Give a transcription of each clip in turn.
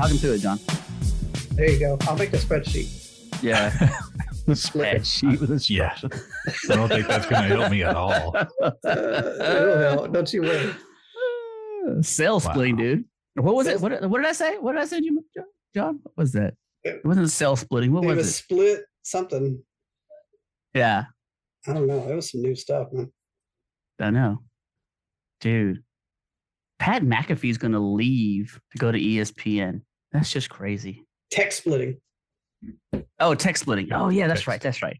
talk him through it, John. There you go. I'll make a spreadsheet. Yeah. The spreadsheet with Yeah. I don't think that's going to help me at all. Uh, it'll help. Don't you worry. Sales Wow. splitting, dude. What was it? What, what did I say? What did I say, Jim- John? What was that? It wasn't sales splitting. What It was was it? split something. Yeah, I don't know. It was some new stuff, man. I know, dude. Pat McAfee's gonna leave to go to ESPN. That's just crazy. Tech splitting. Oh, tech splitting. Oh yeah, that's right. That's right.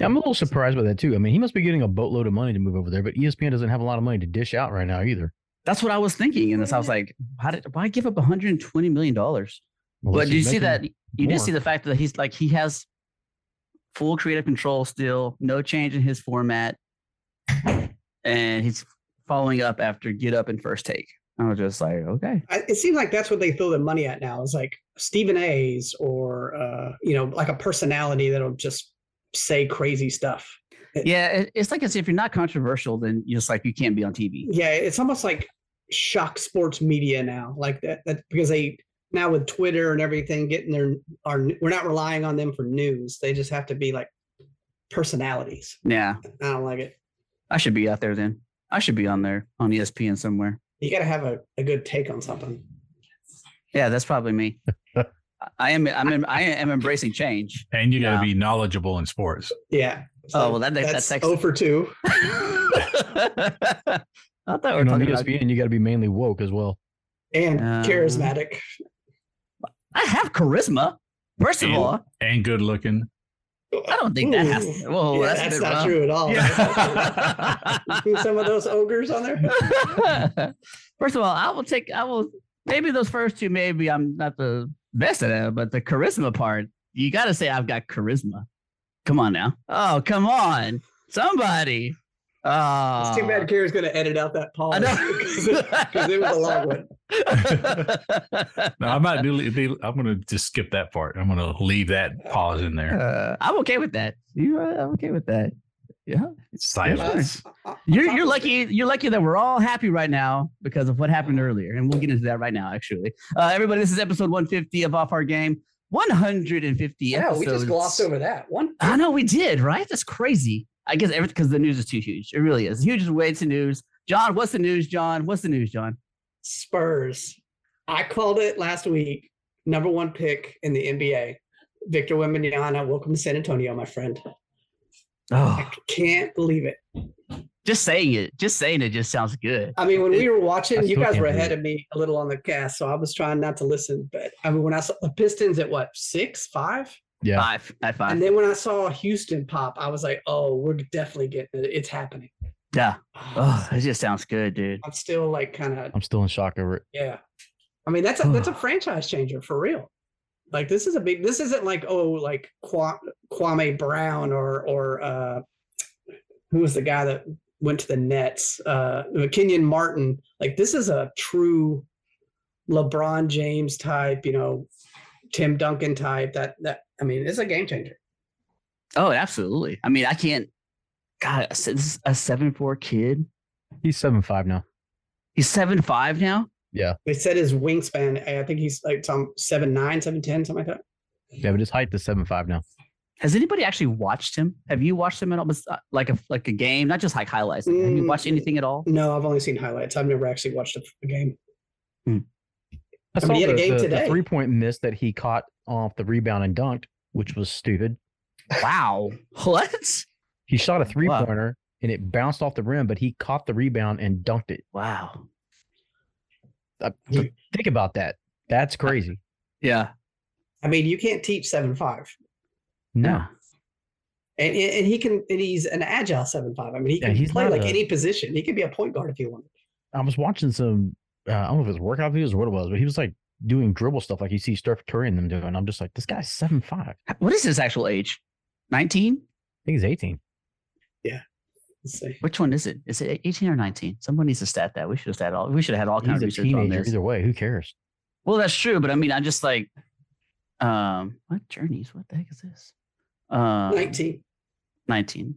Yeah, I'm a little surprised by that too. I mean, he must be getting a boatload of money to move over there, but ESPN doesn't have a lot of money to dish out right now either. That's what I was thinking, and this I was like, how did why give up 120 million dollars? Well, But let's did you see that? him You did see the fact that he's like he has full creative control still, no change in his format, and he's following up after Get Up and First Take. I was just like, okay, I, it seems like that's what they throw their money at now. Is like Stephen A's or uh, you know, like a personality that'll just say crazy stuff. yeah, it, it's like as if you're not controversial, then you just like you can't be on TV. Yeah, it's almost like shock sports media now, like that. That because they now with Twitter and everything getting their our we're not relying on them for news. They just have to be like personalities. Yeah, I don't like it. I should be out there then. I should be on there on ESPN somewhere. You got to have a, a good take on something. Yeah, that's probably me. I am. I'm. em- I am embracing change. And you got to Yeah. be knowledgeable in sports. Yeah. Oh, well, that- that- that's that's oh for two. I thought we were And on talking about. ESPN, you got to be mainly woke as well. and Uh, charismatic. I have charisma. First of all, And good looking. I don't think that has. Whoa, Yeah, that's, that's not rough. true at all. Yeah. You see some of those ogres on there. First of all, I will take. I will maybe those first two. Maybe I'm not the best at it, but the charisma part, you got to say I've got charisma. Come on now. Oh, come on, somebody. Oh, It's too bad ah. Kira's going to edit out that pause because it was a long one. No, I might do. be- I'm going to just skip that part. I'm going to leave that pause in there. Uh, I'm okay with that. You, uh, I'm okay with that. Yeah, Silence. you're you're lucky. You're lucky that we're all happy right now because of what happened earlier, and we'll get into that right now. Actually, uh, everybody, this is episode 150 of Off Our Game. 150 Yeah, episodes. we just glossed over that one. I know we did, right? That's crazy. I guess everything because the news is too huge. It really is. Huge is way to news. John, what's the news, John? What's the news, John? Spurs. I called it last week. Number one pick in the NBA. Victor Wembanyama. Welcome to San Antonio, my friend. Oh, I can't believe it. just saying it. Just saying it just sounds good. I mean, when we were watching, you guys were ahead of me a little on the cast, so I was trying not to listen. But I mean, when I saw the Pistons at what six, five, Yeah. Five. At five. and then when I saw Houston pop, I was like, "Oh, we're definitely getting it. It's happening." Yeah. Oh, it just sounds good, dude. I'm still like kind of I'm still in shock over it. yeah. I mean, that's a that's a franchise changer for real. Like this is a big. This isn't like oh like Kwa- Kwame Brown or or uh, who was the guy that went to the Nets? Uh, Kenyon Martin. Like this is a true LeBron James type. You know, Tim Duncan type. That that I mean, it's a game changer. Oh, absolutely. I mean, I can't. God, this is a seven four kid. He's seven five now. He's seven five now. Yeah. They said his wingspan. I think he's like some seven nine, seven ten, something like that. Yeah, but his height is seven five now. Has anybody actually watched him? Have you watched him at all? Bes- uh, Like a like a game, not just like highlights. Like, have you Mm. watched anything at all? No, I've only seen highlights. I've never actually watched a, a game. I I saw mean, he had a the, game the- the today. three point miss that he caught off the rebound and dunked, which was stupid. Wow. What? He shot a three Wow. pointer and it bounced off the rim, but he caught the rebound and dunked it. Wow. Uh, Yeah. Think about that. That's crazy. Yeah. I mean, you can't teach seven five, No. and and he can. And he's an agile seven five. I mean, he Yeah, can he's play like a- any position. He could be a point guard if he wanted. I was watching some, uh, I don't know if it was workout videos or what it was, but he was like doing dribble stuff like you see Steph Curry and them doing. I'm just like, this guy's seven five. What is his actual age? 19? I think he's 18. Let's see. Which one is it? Is it 18 or 19? Someone needs to stat that. We should have stat all. We should have had all kinds of a research on teenager this. either way. Who cares? Well, that's true, but I mean, I just like, um, what journeys? What the heck is this? Um, Nineteen. 19.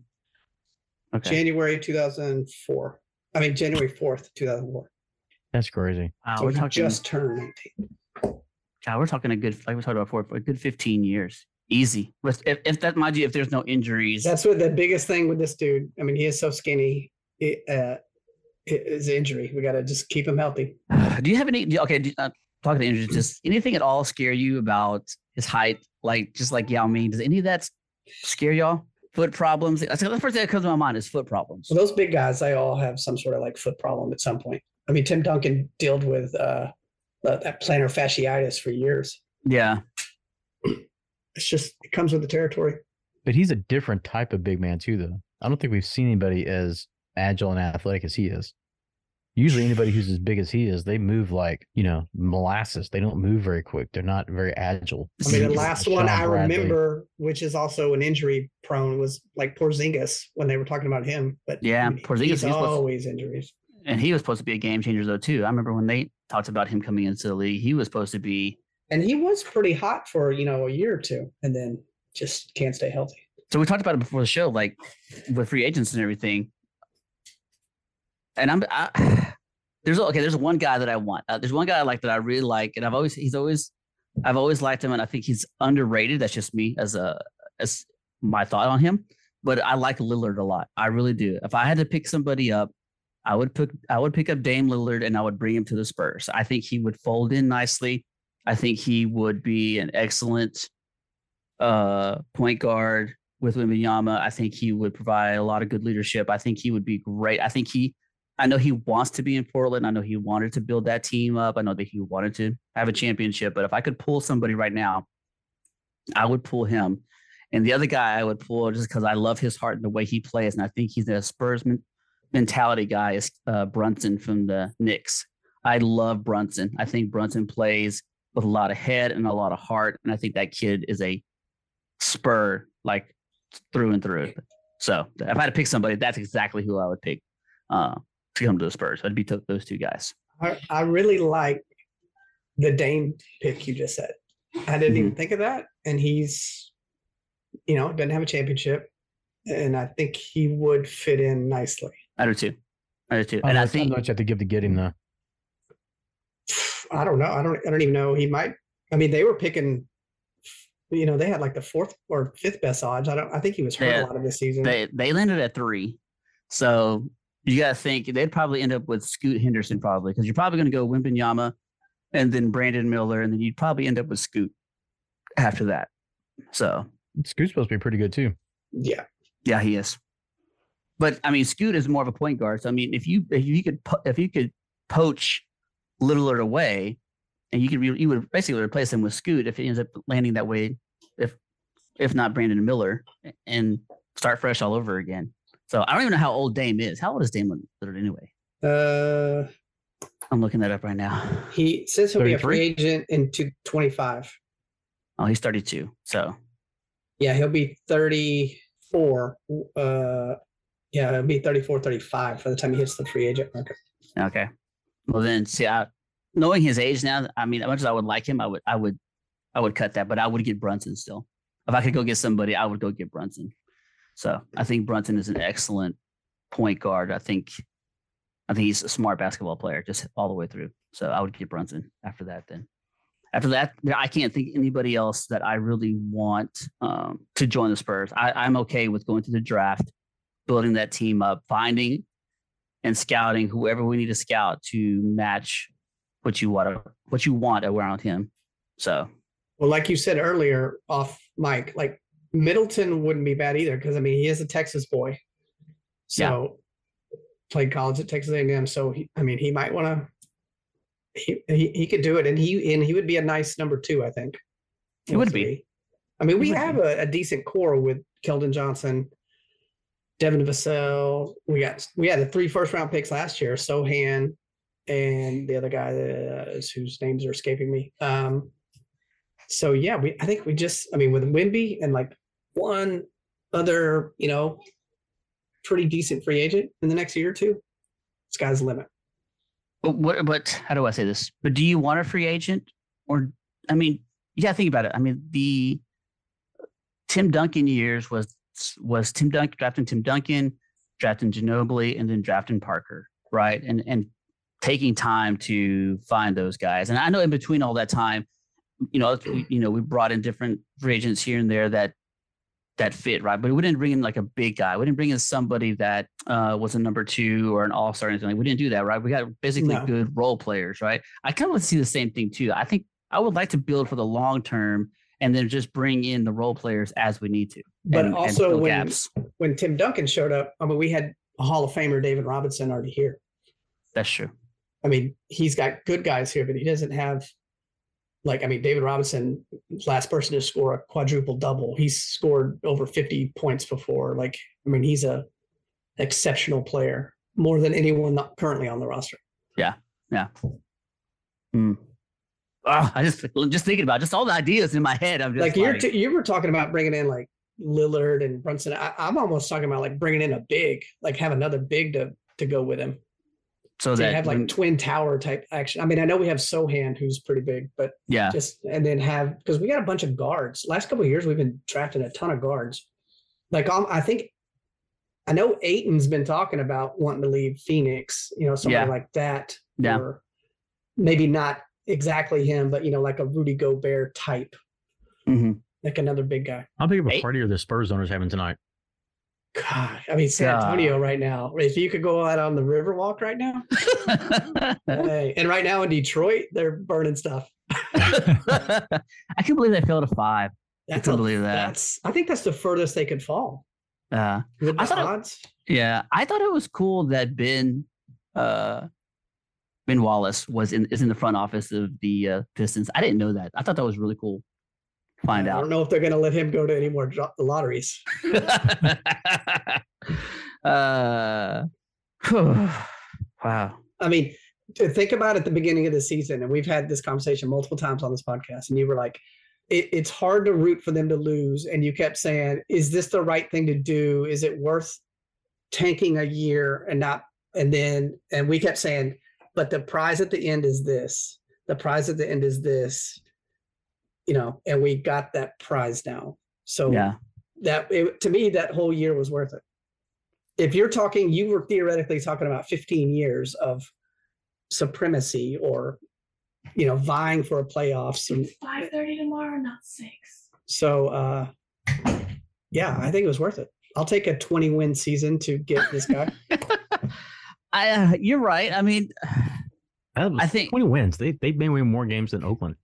Okay. January two thousand four. I mean, January fourth, two thousand four. That's crazy. wow, So we're talking just turned nineteen. God, we're talking a good like we talked about before, a good 15 years. Easy. With if, if that mind you, if there's no injuries. That's what the biggest thing with this dude. I mean, he is so skinny. It, uh, it is injury. We got to just keep him healthy. do you have any okay, do, uh, talking to injuries, just anything at all scare you about his height? Like just like Yao Ming, does any of that scare y'all? Foot problems. That's the first thing that comes to my mind is foot problems. So those big guys, they all have some sort of like foot problem at some point. I mean, Tim Duncan dealt with uh, uh, that plantar fasciitis for years. Yeah. It's just it comes with the territory. But he's a different type of big man too, though. I don't think we've seen anybody as agile and athletic as he is. Usually, anybody who's as big as he is, they move like you know molasses. They don't move very quick. They're not very agile. I mean, the last Shawn one I Bradley. remember, which is also an injury prone, was like Porzingis when they were talking about him. But Yeah, I mean, Porzingis, he's he's supposed- always injuries. and he was supposed to be a game changer though too. I remember when they talked about him coming into the league, he was supposed to be. And he was pretty hot for you know a year or two, and then just can't stay healthy. So we talked about it before the show, like with free agents and everything. And I'm I, there's okay. There's one guy that I want. Uh, there's one guy I like that I really like, and I've always he's always I've always liked him, and I think he's underrated. That's just me as a as my thought on him. But I like Lillard a lot. I really do. If I had to pick somebody up, I would pick I would pick up Dame Lillard and I would bring him to the Spurs. I think he would fold in nicely. I think he would be an excellent uh point guard with Wembanyama. I think he would provide a lot of good leadership. I think he would be great. I think he I know he wants to be in Portland. I know he wanted to build that team up. I know that he wanted to have a championship, but if I could pull somebody right now, I would pull him. And the other guy I would pull just because I love his heart and the way he plays, and I think he's a Spurs men- mentality guy. Is uh, Brunson from the Knicks? I love Brunson. I think Brunson plays with a lot of head and a lot of heart, and I think that kid is a Spur like through and through. So if I had to pick somebody, that's exactly who I would pick uh, to come to the Spurs. I'd be t- those two guys. I, I really like the Dame pick you just said. I didn't even think of that. And he's, you know, doesn't have a championship. And I think he would fit in nicely. I do too. I do too. I And know I it's not think much you have to give to get him though. I don't know. I don't I don't even know. He might I mean, they were picking, you know, they had like the fourth or fifth best odds. I don't I think he was hurt Yeah, a lot of this season. they they landed at three, so you got to think they'd probably end up with Scoot Henderson probably because you're probably going to go Wembanyama, and then Brandon Miller, and then you'd probably end up with Scoot after that. So Scoot's supposed to be pretty good too. yeah. yeah, he is. But I mean, Scoot is more of a point guard. So I mean, if you if you could if you could poach Lillard away, and you could re- you would basically replace him with Scoot if it ends up landing that way, if if not Brandon Miller, and start fresh all over again. So I don't even know how old Dame is. How old is Dame Lillard anyway? Uh I'm looking that up right now. he says he'll be a free agent in two twenty five. Oh, he's 32. So Yeah, he'll be 34. Uh, yeah, he'll be 34, 35 by the time he hits the free agent market. okay. Well then, see, I, knowing his age now, I mean, as much as I would like him, I would, I would, I would cut that. But I would get Brunson still. If I could go get somebody, I would go get Brunson. So I think Brunson is an excellent point guard. I think, I think he's a smart basketball player, just all the way through. So I would get Brunson after that. Then after that, I can't think anybody else that I really want um, to join the Spurs. I, I'm okay with going to the draft, building that team up, finding and scouting whoever we need to scout to match what you want what you want around him. So Well, like you said earlier off mic, like Middleton wouldn't be bad either because I mean he is a Texas boy, so played college at Texas A&M. So he, I mean he might want to. He, he he could do it, and he and he would be a nice number two, I think. He would be. I mean, we have a, a decent core with Keldon Johnson, Devin Vassell. We got we had the three first round picks last year, Sochan, and the other guy uh, whose names are escaping me. Um, so yeah, we I think we just I mean with Wimby and like one other you know pretty decent free agent in the next year or two, sky's the limit. but what but how do I say this? But do you want a free agent? Or I mean, yeah, think about it. I mean, the Tim Duncan years was was Tim Duncan drafting Tim Duncan, drafting Ginobili, and then drafting Parker, right? And and taking time to find those guys. And I know in between all that time, you know, we, you know, we brought in different free agents here and there that that fit, right? But we didn't bring in like a big guy. We didn't bring in somebody that uh, was a number two or an all star or anything. Like, we didn't do that, right? We got basically No. good role players, right? I kind of want to see the same thing too. I think I would like to build for the long term and then just bring in the role players as we need to. But and- and also fill when gaps. when Tim Duncan showed up, I mean, we had a Hall of Famer David Robinson already here. That's true. I mean, he's got good guys here, but he doesn't have like I mean, David Robinson, last person to score a quadruple double. He's scored over 50 points before. Like, I mean, he's a exceptional player, more than anyone not currently on the roster. Hmm. Ah, I just just thinking about just all the ideas in my head. I'm just like like, you're t- you were talking about bringing in like Lillard and Brunson. I, I'm almost talking about like bringing in a big, like have another big to to go with him. so To that have like twin tower type action. I mean, I know we have Sochan who's pretty big, but yeah, just and then have because we got a bunch of guards. Last couple of years, we've been drafting a ton of guards. Like um, I think I know Ayton's been talking about wanting to leave Phoenix. You know, somebody Yeah. like that. Yeah. Or maybe not exactly him, but you know, like a Rudy Gobert type, mhm. like another big guy. How big of a Eight- party are the Spurs owners having tonight? God, I mean, San God. Antonio right now. If you could go out on the Riverwalk right now, hey, and right now in Detroit, they're burning stuff. I can't believe they fell to five. That's couldn't a- believe that. That's. I think that's the furthest they could fall. Uh, I thought it- yeah, I thought it was cool that Ben, uh, Ben Wallace was in is in the front office of the uh, Pistons. I didn't know that. I thought that was really cool. Find out. I don't know if they're going to let him go to any more dro- lotteries. uh, wow. I mean, to think about at the beginning of the season, and we've had this conversation multiple times on this podcast, and you were like, it, it's hard to root for them to lose. And you kept saying, is this the right thing to do? Is it worth tanking a year and not? And then, and we kept saying, but the prize at the end is this. The prize at the end is this. You know, and we got that prize now. So Yeah. that it, to me that whole year was worth it if you're talking you were theoretically talking about 15 years of supremacy or you know vying for a playoffs and Five thirty tomorrow, not six. so uh yeah i think it was worth it i'll take a 20 win season to get this guy I, uh, you're right. I mean, I think- 20 wins. They they've been winning more games than Oakland.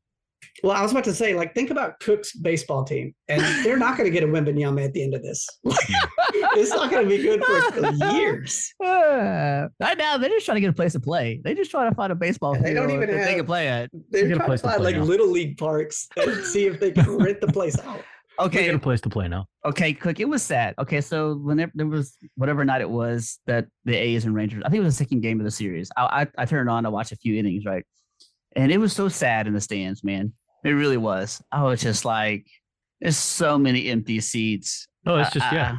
well i was about to say like think about cook's baseball team and they're not going to get a Wembanyama at the end of this it's not going to be good for years uh, right now they're just trying to get a place to play. They just trying to find a baseball And they don't even that they can play at. they're get a trying to place to find like now. little league parks and see if they can rent the place out They Okay, got a place to play now. okay, Cook. It was sad. Okay, so whenever there was whatever night it was that the A's and Rangers, I think it was the second game of the series. I I, I turned on to watch a few innings, right, and it was so sad in the stands, man. It really was. I was just like, there's so many empty seats. Oh, it's just yeah.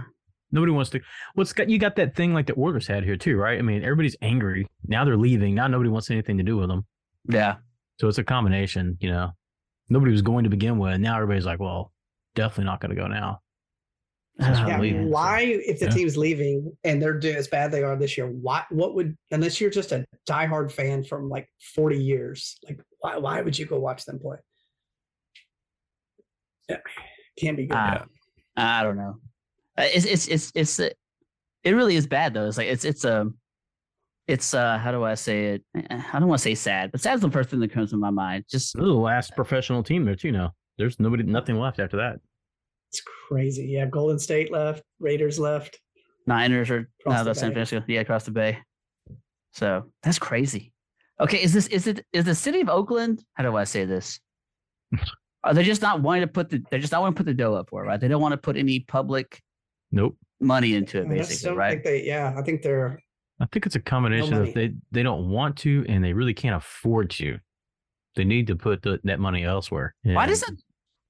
Nobody wants to. What's got you got that thing like the Oilers had here too, right? I mean, everybody's angry now. They're leaving now. Nobody wants anything to do with them. Yeah, So it's a combination. You know, nobody was going to begin with. Now everybody's like, well, definitely not going to go now. Since we're Yeah, leaving, so- why, if the Yeah. team's leaving and they're doing as bad they are this year, why? What would unless you're just a diehard fan from like 40 years, like why? Why would you go watch them play? Yeah, can't be good. Ah, I don't know. Uh, It's it's it's it's uh, it really is bad though. It's like it's it's um it's uh how do I say it? I don't want to say sad, but sad's the first thing that comes to my mind. Just the last professional team there too. Now there's nobody, nothing left after that. It's crazy. Yeah, Golden State left, Raiders left. Niners or uh, Across no, the that's San. Francisco. Yeah, across the bay. So that's crazy. Okay, is this is it is the city of Oakland? How do I say this? Are they just not wanting to put the? They're just not want to put the dough up for it, right? They don't want to put any public Nope. money into it, I just basically, don't right? think they. Yeah, I think they're. I think it's a combination money. of they they don't want to and they really can't afford to. They need to put the, that money elsewhere. Why And doesn't?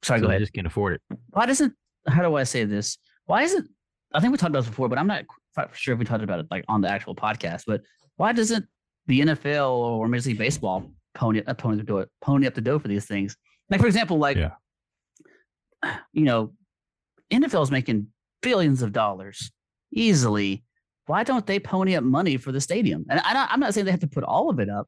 Sorry, so go they ahead. just can't afford it. why doesn't how do I say this? Why isn't I think we talked about this before, but I'm not quite sure if we talked about it like on the actual podcast. But why doesn't the NFL or Major League Baseball pony uh, pony the dough, pony up the dough for these things? Like for example, like Yeah. you know, NFL is making billions of dollars easily. Why don't they pony up money for the stadium? And I I'm not saying they have to put all of it up,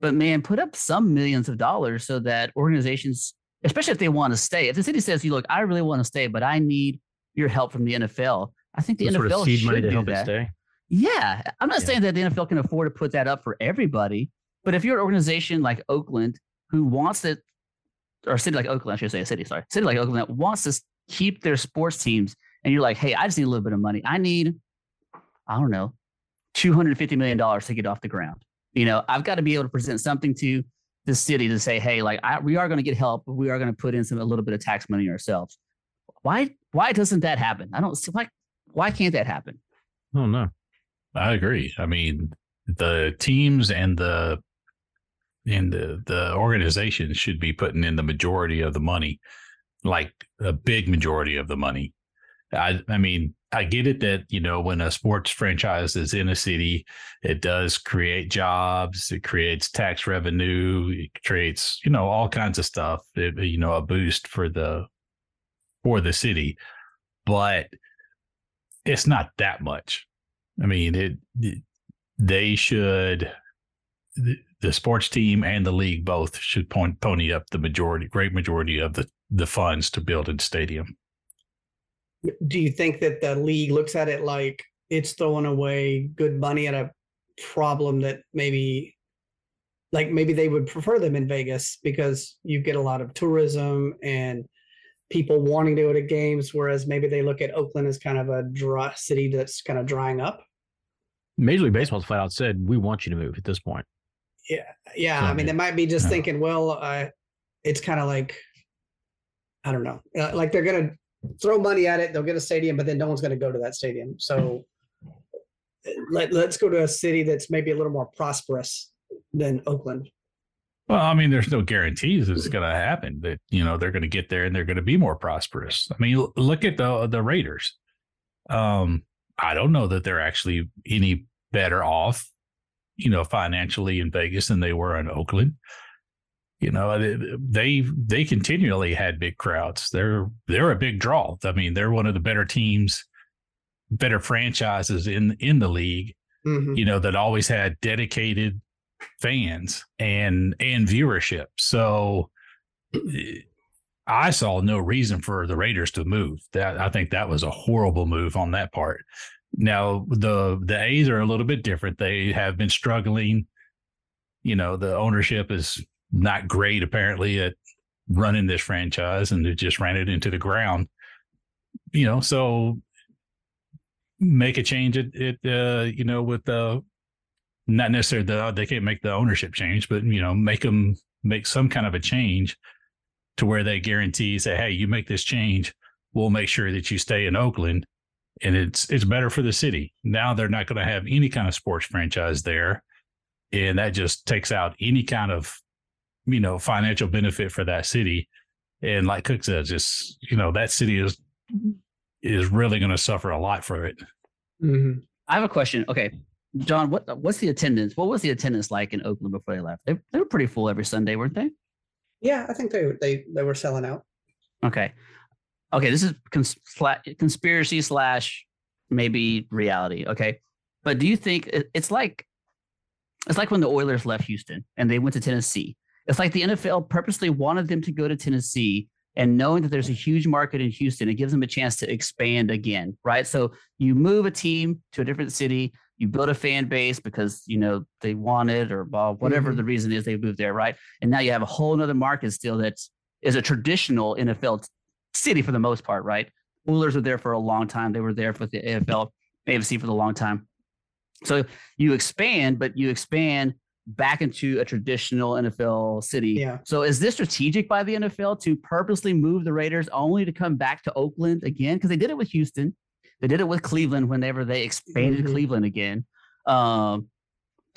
but man, put up some millions of dollars so that organizations especially if they want to stay. If the city says, "You look, I really want to stay, but I need your help from the NFL," I think the Some NFL sort of seed should money to do help it that. stay. Yeah, I'm not Yeah. saying that the NFL can afford to put that up for everybody, but if you're an organization like Oakland who wants it, or a city like Oakland, I should say a city, sorry, city like Oakland that wants to keep their sports teams, and you're like, hey, I just need a little bit of money. I need, I don't know, two hundred fifty million dollars to get off the ground. You know, I've got to be able to present something to the city to say, hey, like I, we are going to get help, but we are going to put in some a little bit of tax money ourselves. Why? Why doesn't that happen? I don't see why. Why can't that happen? Oh no. I agree. I mean, the teams and the and the the organization should be putting in the majority of the money, like a big majority of the money. I I mean, I get it that you know when a sports franchise is in a city, it does create jobs, it creates tax revenue, it creates you know all kinds of stuff. It, you know, a boost for the for the city, but it's not that much. I mean, it, they should the, the sports team and the league both should point, pony up the majority, great majority of the the funds to build a stadium. Do you think that the league looks at it like it's throwing away good money at a problem that maybe like maybe they would prefer them in Vegas because you get a lot of tourism and people wanting to go to games, whereas maybe they look at Oakland as kind of a dry city that's kind of drying up. Major League Baseball's flat out said we want you to move at this point. Yeah, yeah. So, I mean, they might be just yeah. thinking, well, uh, it's kind of like, I don't know, uh, like they're gonna throw money at it. They'll get a stadium, but then no one's gonna go to that stadium. So let let's go to a city that's maybe a little more prosperous than Oakland. Well, I mean, there's no guarantees it's going to happen that you know they're going to get there and they're going to be more prosperous. I mean, look at the the Raiders. Um, I don't know that they're actually any better off, you know, financially in Vegas than they were in Oakland. You know, they they, continually had big crowds. They're they're a big draw. I mean, they're one of the better teams, better franchises in in the league Mhm. you know that always had dedicated fans and and viewership so eh, i saw no reason for the raiders to move that i think that was a horrible move on that part now the the a's are a little bit different they have been struggling you know the ownership is not great apparently at running this franchise and they just ran it into the ground. You know so make a change at, at uh, you know with the not necessarily the they can't make the ownership change but you know make them make some kind of a change to where they guarantee say hey you make this change we'll make sure that you stay in oakland. And it's it's better for the city. Now they're not going to have any kind of sports franchise there and that just takes out any kind of you know financial benefit for that city and like cook says just you know that city is is really going to suffer a lot for it Mhm. I have a question. Okay, John, what what's the attendance? What was the attendance like in Oakland before they left? They, they were pretty full every Sunday, weren't they? Yeah, I think they they they were selling out. Okay, okay. This is cons- conspiracy slash maybe reality. Okay, but do you think it- it's like it's like when the Oilers left Houston and they went to Tennessee? It's like the NFL purposely wanted them to go to Tennessee and knowing that there's a huge market in Houston, it gives them a chance to expand again, right? So you move a team to a different city, you build a fan base because you know they want it or blah, whatever Mhm. the reason is they moved there, right? And now you have a whole other market still that's a traditional NFL city for the most part, right? Oilers were there for a long time. They were there for the AFL, AFC for the long time. So you expand, but you expand back into a traditional NFL city. Yeah. So is this strategic by the NFL to purposely move the Raiders only to come back to Oakland again? Because they did it with Houston, they did it with Cleveland whenever they expanded Mhm. Cleveland again. Um,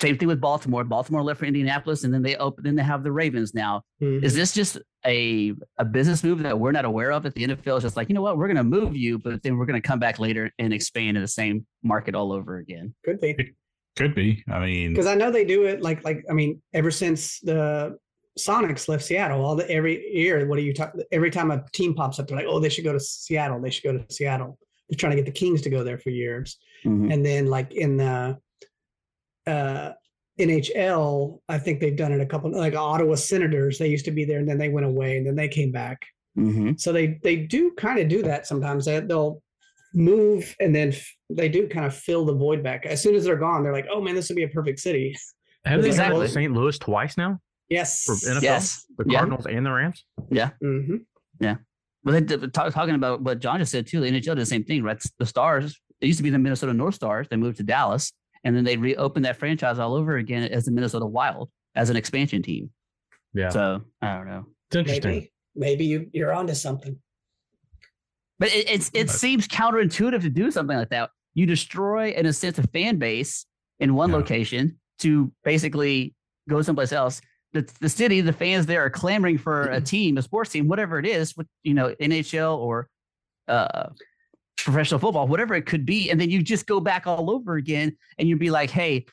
same thing with Baltimore. Baltimore left for Indianapolis, and then they open. Then they have the Ravens now. Mhm. Is this just a a business move that we're not aware of? That the NFL is just like, you know what, we're going to move you, but then we're going to come back later and expand in the same market all over again. Could be. Could be i mean because I know they do it like like I mean ever since the Sonics left Seattle, all the every year. What are you talk? Every time a team pops up, they're like, "Oh, they should go to Seattle. They should go to Seattle." They're trying to get the Kings to go there for years, Mhm. and then like in the uh NHL, I think they've done it a couple like Ottawa Senators. They used to be there and then they went away and then they came back. Mm-hmm. So they they do kind of do that sometimes. They, they'll move and then f- they do kind of fill the void back. As soon as they're gone, they're like, "Oh man, this would be a perfect city." Have they Exactly. exactly. St. Louis twice now Yes. for NFL? Yes. The Yeah. Cardinals and the Rams. Yeah. hmm Yeah. But they did- talk, talking about what John just said too, the NHL did the same thing, right? The Stars, it used to be the Minnesota North Stars. They moved to Dallas, and then they reopened that franchise all over again as the Minnesota Wild as an expansion team. Yeah, So I don't know, it's interesting. Maybe maybe you you're onto something. But it, it's it But- seems counterintuitive to do something like that. You destroy, in a sense, a fan base in one Yeah. location to basically go someplace else. The, the city, the fans there are clamoring for a team, a sports team, whatever it is, with you know NHL or uh, professional football, whatever it could be, and then you just go back all over again, and you'd be like, hey,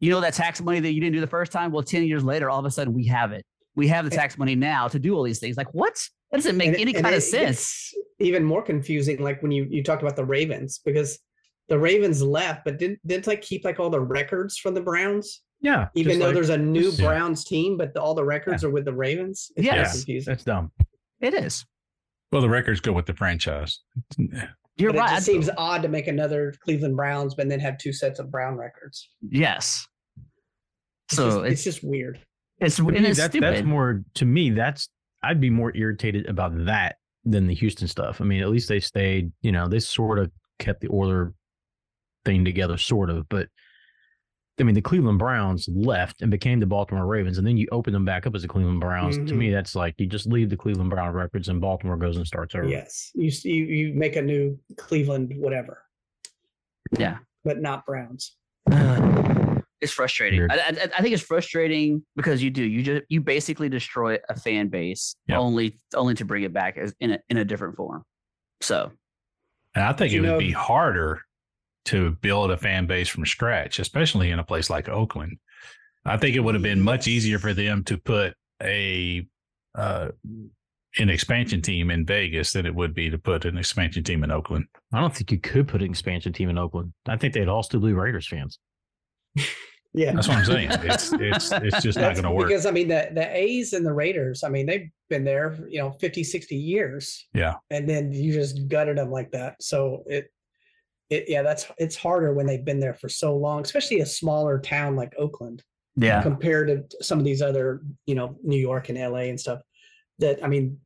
you know that tax money that you didn't do the first time? Well, ten years later, all of a sudden we have it. We have the tax money now to do all these things. Like what? That doesn't make And any and kind of sense. Even more confusing, like when you you talked about the Ravens, because the Ravens left, but didn't didn't like keep like all the records from the Browns, Yeah, even though like- there's a new just- yeah. Browns team, but the, all the records are with the Ravens. It's very Yes. confusing. that's dumb. It is. Well, the records go with the franchise. You're but right. It just seems odd to make another Cleveland Browns, but then have two sets of Brown records. yes. It's So just, it's it's just weird. it's, and me, it's that's, stupid. that's more to me. That's I'd be more irritated about that than the Houston stuff. I mean, at least they stayed. You know, they sort of kept the Oiler thing together, sort of. But I mean, the Cleveland Browns left and became the Baltimore Ravens, and then you open them back up as the Cleveland Browns. To Mhm. me, that's like you just leave the Cleveland Brown records, and Baltimore goes and starts over. Yes, you you you make a new Cleveland whatever, yeah. but not Browns. It's frustrating. I, I, I think it's frustrating because you do you just you basically destroy a fan base Yeah. only only to bring it back as in a in a different form. So And I think You it would know- be harder to build a fan base from scratch, especially in a place like Oakland. I think it would have been much easier for them to put a uh, an expansion team in Vegas than it would be to put an expansion team in Oakland. I don't think you could put an expansion team in Oakland. I think they'd all still be Raiders fans. Yeah, That's what I'm saying. It's it's it's just not going to work. Because I mean the the A's and the Raiders, I mean they've been there, you know, 50, 60 years. Yeah. And then you just gutted them like that. So it it yeah, that's it's harder when they've been there for so long, especially a smaller town like Oakland yeah, compared to some of these other, you know, New York and LA and stuff. That I mean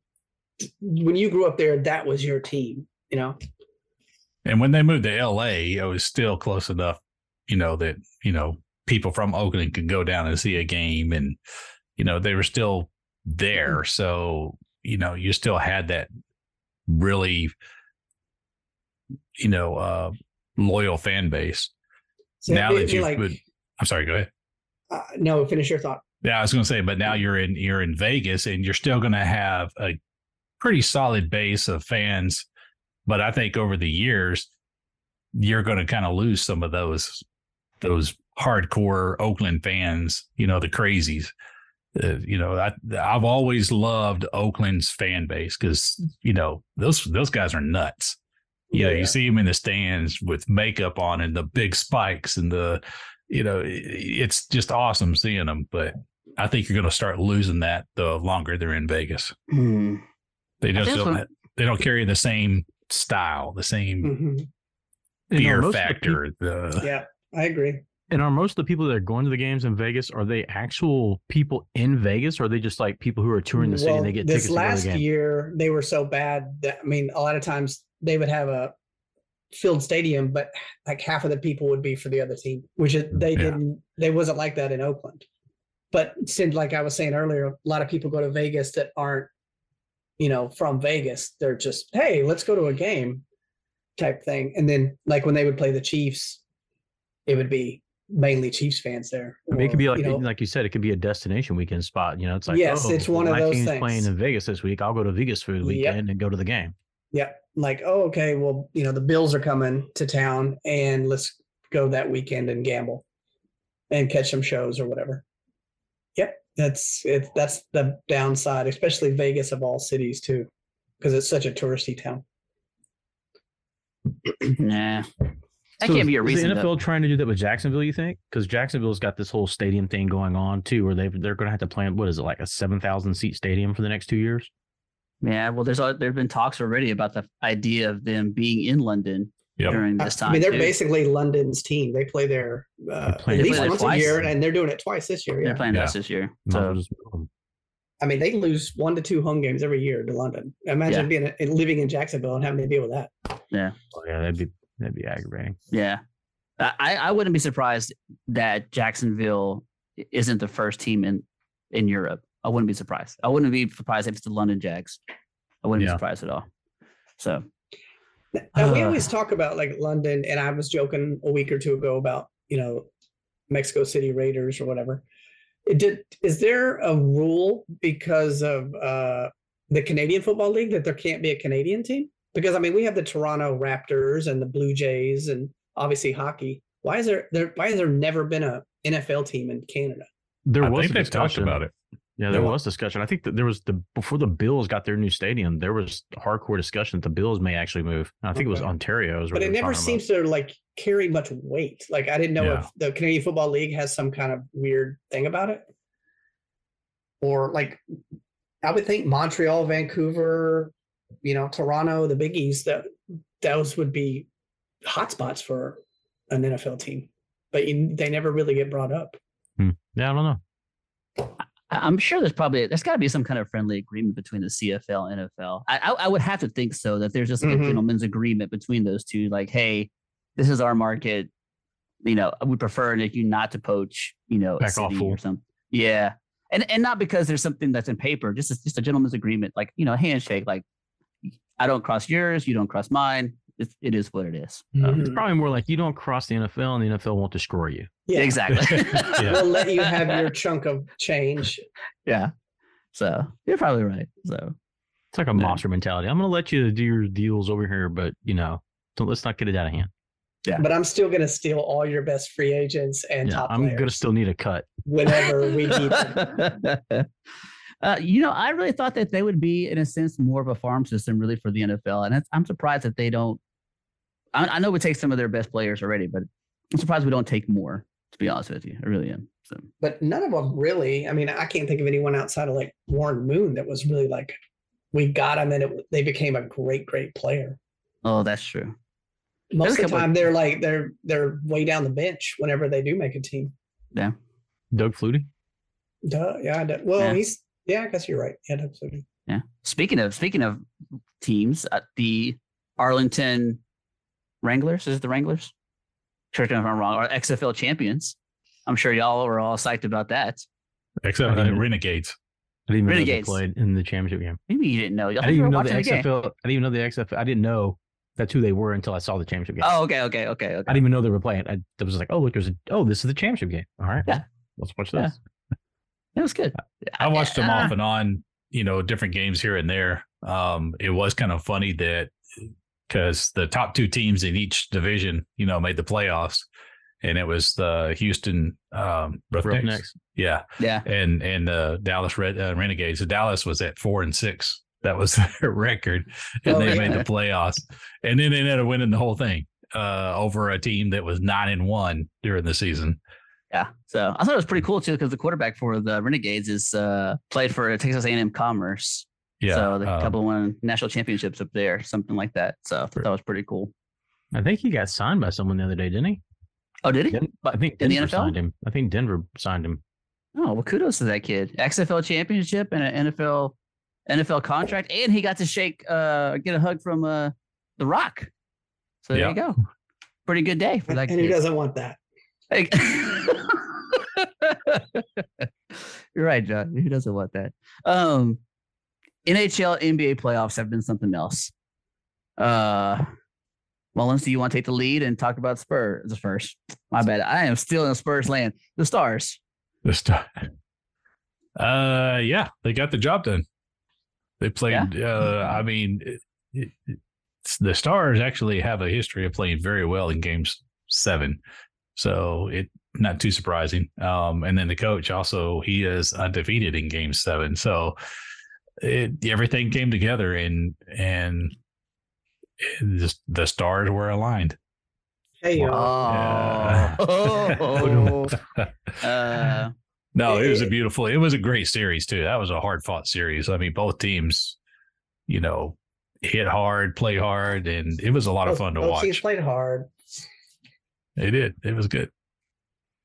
when you grew up there, that was your team, you know. And when they moved to LA, it was still close enough, you know, that, you know, people from Oakland could go down and see a game and, you know, they were still there. So, you know, you still had that really, you know, uh, loyal fan base. So now that you've, like, put- I'm sorry, go ahead. uh, no, finish your thought. Yeah, I was going to say, but now you're in you're in Vegas, and you're still going to have a pretty solid base of fans. But I think over the years, you're going to kind of lose some of those those hardcore Oakland fans. You know, the crazies. Uh, you know, I I've always loved Oakland's fan base because you know those those guys are nuts. You know, Yeah. you see them in the stands with makeup on and the big spikes and the, you know, it's just awesome seeing them. But I think you're going to start losing that the longer they're in Vegas. Hmm. They just don't. so. They don't carry the same style, the same Mhm. And are fear most of the peop- factor. The, Yeah, I agree. And are most of the people that are going to the games in Vegas are they actual people in Vegas, or are they just like people who are touring the city and they get this tickets to last the year they were so bad that I mean, a lot of times they would have a filled stadium, but like half of the people would be for the other team, which they Yeah. didn't. They wasn't like that in Oakland. But since, like I was saying earlier, a lot of people go to Vegas that aren't, you know, from Vegas. They're just, hey, let's go to a game, type thing. And then, like when they would play the Chiefs, it would be mainly Chiefs fans there. I mean, it could be like you know, like you said, it could be a destination weekend spot. You know, it's like Yes, oh, it's one of my those team's things. playing in Vegas this week. I'll go to Vegas for the Yep. weekend and go to the game. Yeah. Like, oh, okay, well, you know, the Bills are coming to town and let's go that weekend and gamble and catch some shows or whatever. Yep. That's it. That's the downside, especially Vegas of all cities too, because it's such a touristy town. Nah. That So can't be a is reason. The to- NFL trying to do that with Jacksonville, you think? Because Jacksonville's got this whole stadium thing going on too, where they they're going to have to plan. What is it like a seven thousand seat stadium for the next two years? Yeah, well, there's there've been talks already about the idea of them being in London Yep. during this time. I mean, they're too. basically London's team. They play there uh, at least play there once a year, and they're doing it twice this year. they're playing Yeah. us this year. Might as well So just move 'em. I mean, they lose one to two home games every year to London. Imagine being living in Jacksonville and having to deal with that. Yeah, oh, yeah, that'd be that'd be aggravating. yeah, I I wouldn't be surprised that Jacksonville isn't the first team in in Europe. I wouldn't be surprised. I wouldn't be surprised if it's the London Jags. I wouldn't Yeah. be surprised at all. So Now, we Uh. always talk about like London, and I was joking a week or two ago about you know Mexico City Raiders or whatever. It did. Is there a rule because of uh, the Canadian Football League that there can't be a Canadian team? Because I mean, we have the Toronto Raptors and the Blue Jays, and obviously hockey. Why is there there? Why has there never been a NFL team in Canada? There I was think a they've talked discussion. about it. Yeah, there Yeah. was discussion. I think that there was the before the Bills got their new stadium. There was hardcore discussion that the Bills may actually move. I think it was Okay. Ontario. Is But it never seems to like carry much weight. Like I didn't know Yeah. if the Canadian Football League has some kind of weird thing about it, or like I would think Montreal, Vancouver, you know, Toronto, the biggies that those would be hotspots for an NFL team, but you, they never really get brought up. Yeah, I don't know. I- I'm sure there's probably there's got to be some kind of friendly agreement between the CFL and NFL. I I, I would have to think so that there's just like Mhm. a gentleman's agreement between those two. Like, hey, this is our market. You know, we prefer that you not to poach. You know, Back off, city fool. or something. Yeah, and and not because there's something that's in paper. Just a, just a gentleman's agreement, like you know, a handshake. Like, I don't cross yours, you don't cross mine. It, it is what it is. Um, It's probably more like you don't cross the NFL and the NFL won't destroy you. Yeah, Exactly. Yeah. We'll let you have your chunk of change. yeah. So you're probably right. So It's like a Yeah. monster mentality. I'm going to let you do your deals over here, but you know, don't let's not get it out of hand. Yeah. But I'm still going to steal all your best free agents and Yeah, top I'm going to still need a cut. whenever we need them. Uh, you know, I really thought that they would be, in a sense, more of a farm system, really, for the NFL, and that's, I'm surprised that they don't. I, I know we take some of their best players already, but I'm surprised we don't take more. To be honest with you, I really am. So But none of them really. I mean, I can't think of anyone outside of like Warren Moon that was really like, we got them and it, they became a great, great player. oh, that's true. Most There's of the couple- time, they're like they're they're way down the bench whenever they do make a team. Yeah. Doug Flutie. Duh, yeah. Well, Yeah. he's yeah. I guess you're right. Yeah, absolutely. Yeah. Speaking of speaking of teams, uh, the Arlington Wranglers is it the Wranglers? Correct me if I'm wrong. Or XFL champions. I'm sure y'all were all psyched about that. Except Uh, the Renegades. I didn't even Renegades. know they played in the championship game. Maybe you didn't know. Y'all I didn't even know the watching game? XFL. I didn't even know the XFL. I didn't know that's who they were until I saw the championship game. Oh, okay, okay, okay, I didn't even know they were playing. I, I was like, oh, look, there's a, oh, this is the championship game. All right. Yeah. Let's watch Yeah. this. It was good. I watched them Ah. off and on, you know, different games here and there. Um, it was kind of funny that because the top two teams in each division, you know, made the playoffs, and it was the Houston um, Roughnecks. Roughnecks. Yeah, Yeah. and and uh, Dallas Red uh, Renegades. So Dallas was at four and six. That was their record, and Oh, they yeah. made the playoffs. And then they ended up winning the whole thing uh, over a team that was nine and one during the season. Yeah. So I thought it was pretty cool too because the quarterback for the Renegades is uh played for Texas A&M Commerce. Yeah, So the um, couple won national championships up there, something like that. So I thought that was pretty cool. I think he got signed by someone the other day, didn't he? Oh, did he? Den- I think in the Denver NFL? signed him. I think Denver signed him. Oh, well, kudos to that kid. XFL championship and an NFL NFL contract, and he got to shake uh get a hug from uh the Rock. So there Yeah. you go. Pretty good day for that And who kid. doesn't want that? Like- You're right, John. Who doesn't want that? Um, NHL, NBA playoffs have been something else. Uh, Mullins, do you want to take the lead and talk about Spurs first? My bad. I am still in Spurs land. The Stars. The star. Uh, yeah, they got the job done. They played. Uh, I mean, it, it, it's, the Stars actually have a history of playing very well in games seven, so it not too surprising. Um, and then the coach also he is undefeated in game seven, so it everything came together and and just the stars were aligned. Hey, yo. Oh. uh, No, it was a beautiful. It was a great series too. That was a hard fought series. I mean, both teams, you know, hit hard, play hard, and it was a lot of fun to both teams watch. played hard. They did. It was good.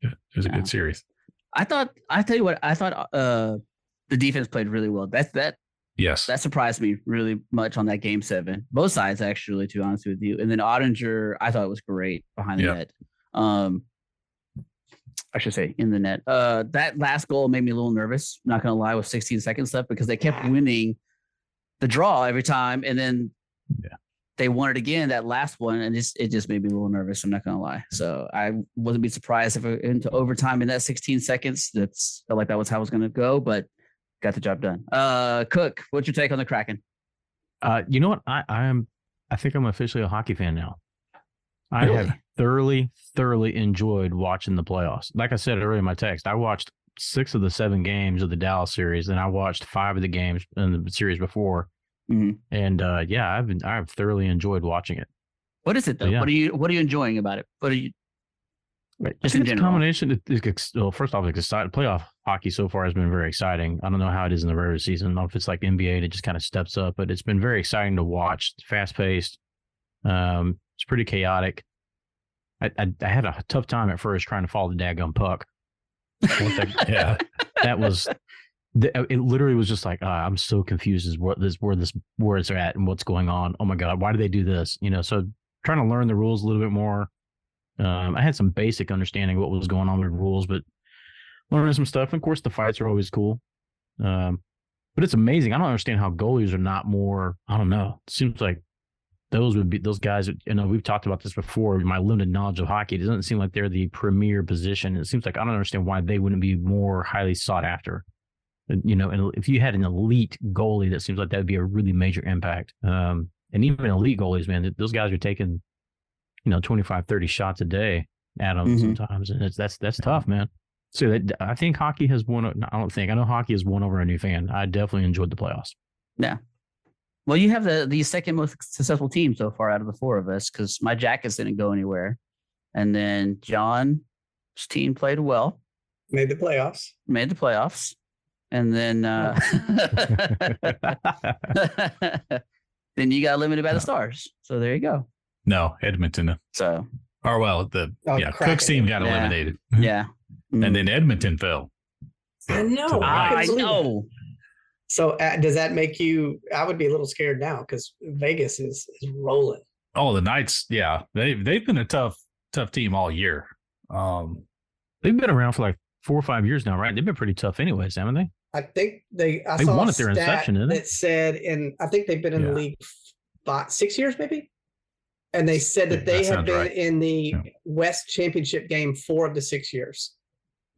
It was a Yeah. good series. I thought I tell you what I thought uh the defense played really well. That's that Yes. that surprised me really much on that game seven. Both sides actually, to be honest with you. And then Oettinger, I thought it was great behind the Yeah. net. Um I should say in the net. Uh that last goal made me a little nervous, not gonna lie, with 16 seconds left because they kept winning the draw every time and then Yeah. They won it again that last one and just it just made me a little nervous i'm not gonna lie so i wouldn't be surprised if it into overtime in that 16 seconds that's felt like that was how it was gonna go but got the job done uh cook what's your take on the kraken Uh, you know what? I, I am. I think I'm officially a hockey fan now. I have thoroughly, thoroughly enjoyed watching the playoffs. Like I said earlier in my text, I watched six of the seven games of the Dallas series, and I watched five of the games in the series before. Mhm. And uh, yeah, I've been, I've thoroughly enjoyed watching it. what is it though Yeah. what are you what are you enjoying about it what are you Right. Just it's a combination. It's well, first off, it's exciting. Playoff hockey so far has been very exciting. I don't know how it is in the regular season. I don't know if it's like NBA and it just kind of steps up, but it's been very exciting to watch. Fast paced. Um, it's pretty chaotic. I, I I had a tough time at first trying to follow the daggum puck. Yeah. that was the, uh, it literally was just like ah, i'm so confused as what this where this where it's at and what's going on. Oh my god why do they do this? You know so trying to learn the rules a little bit more. Um i had some basic understanding of what was going on with rules but learning some stuff. And of course the fights are always cool. Um but it's amazing. I don't understand how goalies are not more i don't know. It seems like those would be those guys you know we've talked about this before. My limited knowledge of hockey it doesn't seem like they're the premier position. It seems like i don't understand why they wouldn't be more highly sought after you know and if you had an elite goalie that seems like that would be a really major impact. Um and even elite goalies man those guys are taking you know 25 30 shots a day at them Mhm. sometimes and it's that's that's tough man. So that, i think hockey has won I don't think i know hockey has won over a new fan. I definitely enjoyed the playoffs. Yeah. well you have the the second most successful team so far out of the four of us because my jackets didn't go anywhere. And then john's team played well. Made the playoffs. made the playoffs, and then uh, then you got limited by the stars. So there you go. No, Edmonton. So Or well, the Oh, yeah, Kraken. Cook's team got Yeah. eliminated. yeah, Mm. And then Edmonton fell. I know. To I I couldn't believe it. know. So uh, does that make you? I would be a little scared now because Vegas is is rolling. Oh, the Knights, yeah. They they've been a tough, tough team all year. Um they've been around for like four or five years now right they've been pretty tough anyways haven't they I think they. I They saw won a at their stat inception, didn't they? That said, in I think they've been in Yeah. the league five, six years, maybe. And they said Yeah, that they that have been right. in the Yeah. West Championship game four of the six years.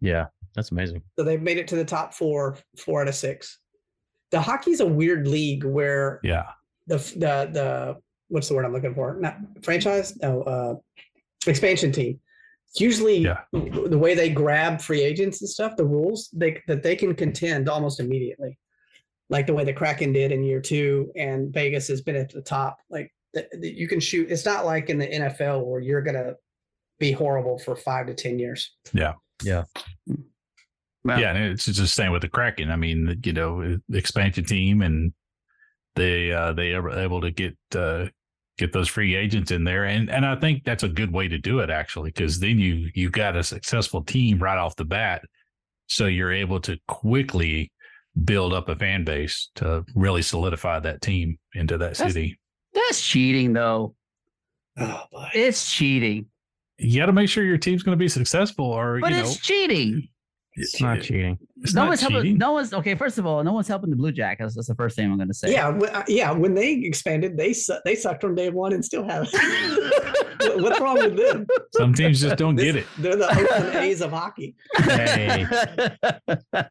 yeah that's amazing So they've made it to the top four, four out of six. The hockey's a weird league where yeah. the the the what's the word I'm looking for? Not franchise, no, uh, expansion team. Usually, Yeah. the way they grab free agents and stuff, the rules they that they can contend almost immediately, like the way the Kraken did in year two, and Vegas has been at the top. Like the, the- you can shoot. It's not like in the NFL where you're gonna be horrible for five to ten years. Yeah. Yeah. Well, Yeah, and it's just the same with the Kraken. I mean, you know, expansion team, and they uh, they are able to get uh, get those free agents in there, and and I think that's a good way to do it actually, because then you you got a successful team right off the bat, so you're able to quickly build up a fan base to really solidify that team into that That's- city. That's cheating, though. Oh boy. It's cheating, You got to make sure your team's going to be successful, or but you know, it's cheating. It's not cheating It's no not one's helping. cheating. No one's okay. First of all, no one's helping the Blue Jackets. That's the first thing I'm going to say. Yeah, wh- uh, yeah. When they expanded, they su- they sucked from day one and still have. What's wrong with them? Some teams just don't This- get it. They're the Oakland A's of hockey. Hey.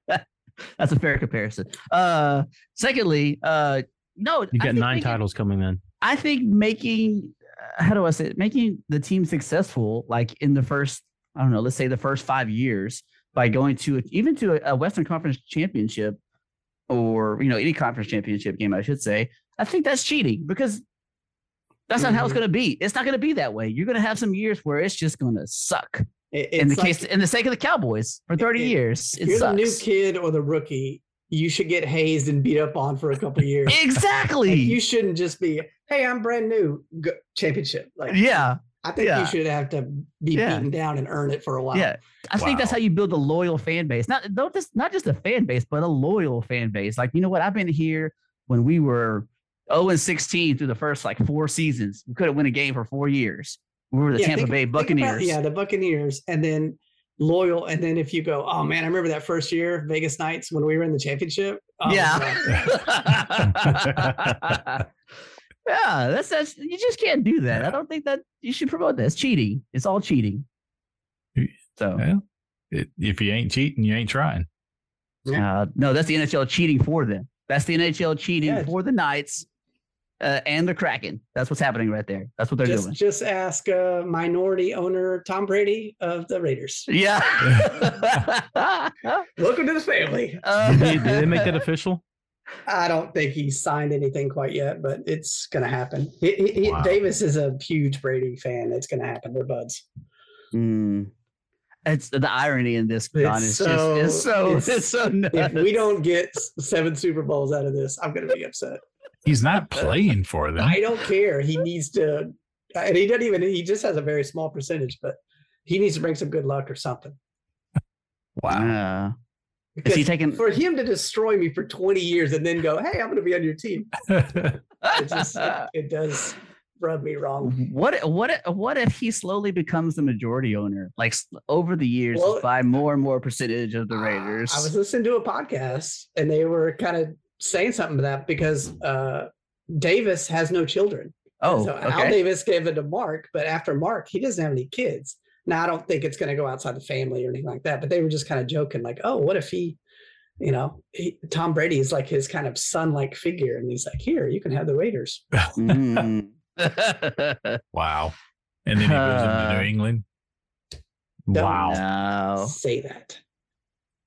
That's a fair comparison. Uh, secondly, uh, no, you I got nine making- titles coming in I think making uh, how do I say it? Making the team successful, like in the first, I don't know, let's say the first five years, by going to even to a, Western Conference championship, or you know any conference championship game, I should say. I think that's cheating because That's not how it's Mhm. going to be. It's not going to be that way. You're going to have some years where it's just going to suck. It- in the like- case, in the sake of the Cowboys, for 30 it- years, it you're sucks. the new kid or the rookie, you should get hazed and beat up on for a couple of years. exactly. Like, you shouldn't just be, hey, I'm brand new, go, championship. Like, yeah, I think yeah. you should have to be Yeah. beaten down and earn it for a while. yeah. I think that's how you build a loyal fan base. Not not just not just a fan base, but a loyal fan base. Like you know what? I've been here when we were 0 and 16 through the first like four seasons. We couldn't win a game for four years. We were the Yeah, Tampa think- Bay think about- Buccaneers. yeah, the Buccaneers, and then loyal. And then if you go, oh man, I remember that first year, Vegas Knights, when we were in the championship. Oh, yeah. God. yeah, that's that's you just can't do that. I don't think that you should promote that. It's cheating. It's all cheating. So Yeah. It, if you ain't cheating, you ain't trying. uh, no, that's the NHL cheating for them. That's the NHL cheating Yeah. for the Knights uh, and the Kraken. That's what's happening right there. That's what they're just, doing. just ask uh, minority owner Tom Brady of the Raiders. Yeah. Welcome to the family. Uh, Did they, did they make that official? I don't think he's signed anything quite yet, but it's going to happen. He, he, he- Wow. Davis is a huge Brady fan. It's going to happen. They're buds. Mm. It's the irony in this, John. It's Is so- just it's so it's, it's- so nuts. If we don't get seven Super Bowls out of this, I'm going to be upset. He's not playing for them. I don't care. He needs to, and he doesn't even. He just has a very small percentage, but he needs to bring some good luck or something. Wow. Is he taking? for him to destroy me for 20 years and then go, "Hey, I'm going to be on your team," it just it, it does rub me wrong. What what if- what if he slowly becomes the majority owner, like over the years, Well, by more and more percentage of the Raiders? I was listening to a podcast and they were kind of saying something to that because uh, Davis has no children. oh, so Al. Davis gave it to Mark, but after Mark, he doesn't have any kids. Now I don't think it's going to go outside the family or anything like that. But they were just kind of joking, like, "Oh, what if he, you know, he, Tom Brady is like his kind of son-like figure, and he's like, here, you can have the Raiders." Mm. wow. And then he moves into Uh, New England. Don't Wow. Say that.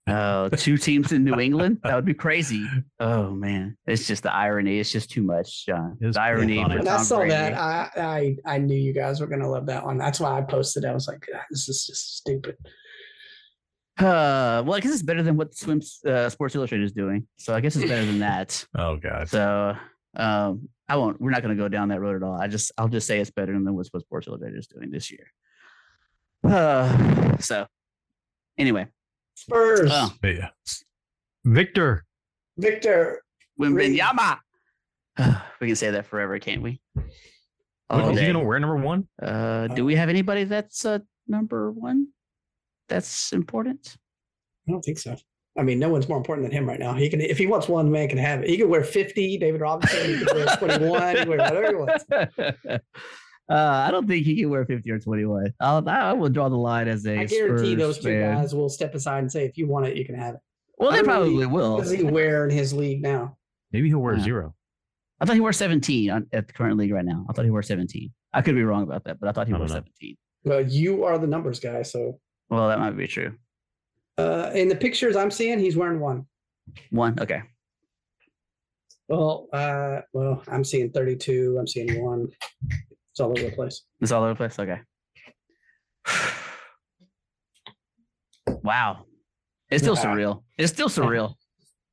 Oh, two teams in New England? That would be crazy. Oh man, it's just the irony. It's just too much, John. It's The irony. pretty for funny. When I saw Brady. that, I, I I knew you guys were going to love that one. That's why I posted. it. I was like, this is just stupid. Uh, well, I guess it's better than what Swims uh, Sports Illustrated is doing. So I guess it's better than that. Oh God. So um, I won't. We're not going to go down that road at all. I just I'll just say it's better than what Sports Illustrated is doing this year. Uh, so anyway, Spurs, Oh. Yeah. Victor. Victor. Great. Wembanyama. we can say that forever, can't we? All is he day. gonna wear number one? Uh, do we have anybody that's uh, number one? That's important. I don't think so. I mean, no one's more important than him right now. He can, if he wants one, man can have it. He can wear fifty. David Robinson. He can wear twenty-one. He can wear whatever he wants. uh, I don't think he can wear 50 or 21. I'll, I will draw the line as a I guarantee Spurs those two fan. guys will step aside and say, "If you want it, you can have it." Well, they don't probably what will. What does he wear in his league now? Maybe he'll wear Yeah. zero. I thought he wore 17 on, at the current league right now. I thought he wore 17. I could be wrong about that, but I thought he I wore know. 17. Well, you are the numbers guy, so Well, that might be true. uh, in the pictures I'm seeing, he's wearing one. One. Okay. Well, uh, well, I'm seeing 32. I'm seeing one. It's all over the place. It's all over the place. Okay. wow. It's still Yeah. surreal. It's still surreal.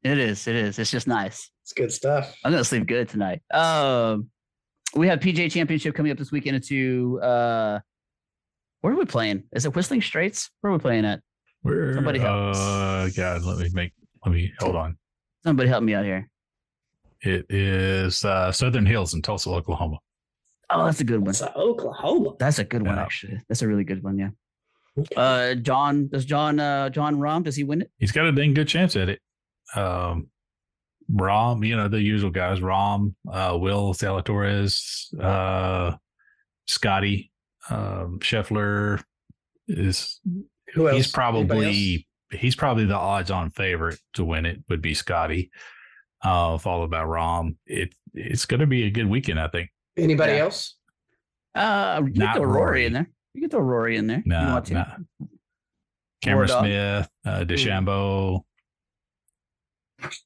It is. It is. It's just nice. It's good stuff. I'm gonna sleep good tonight. Um, we have PJ Championship coming up this weekend. Into uh, where are we playing? Is it Whistling Straits? Where are we playing at? Where, Somebody help. Uh, God, let me make. Let me hold on. Somebody help me out here. It is uh, Southern Hills in Tulsa, Oklahoma. Oh, that's a good one. It's uh, Oklahoma. That's a good one, Yeah. actually. That's a really good one. Yeah. Okay. Uh, John does John uh Jon Rahm does he win it? He's got a dang good chance at it. Um, Rahm, you know the usual guys: Rahm, uh, Will Zalatoris, uh, Scotty, um, Scheffler is Who else? he's Anybody else? probably he's probably the odds-on favorite to win it. Would be Scotty, uh, followed by Rahm. It it's going to be a good weekend, I think. Anybody Yeah. else? Uh, you can Not throw Rory. Rory. in there. You can throw Rory in there. if you No, want to. no. Cameron Smith, uh, DeChambeau.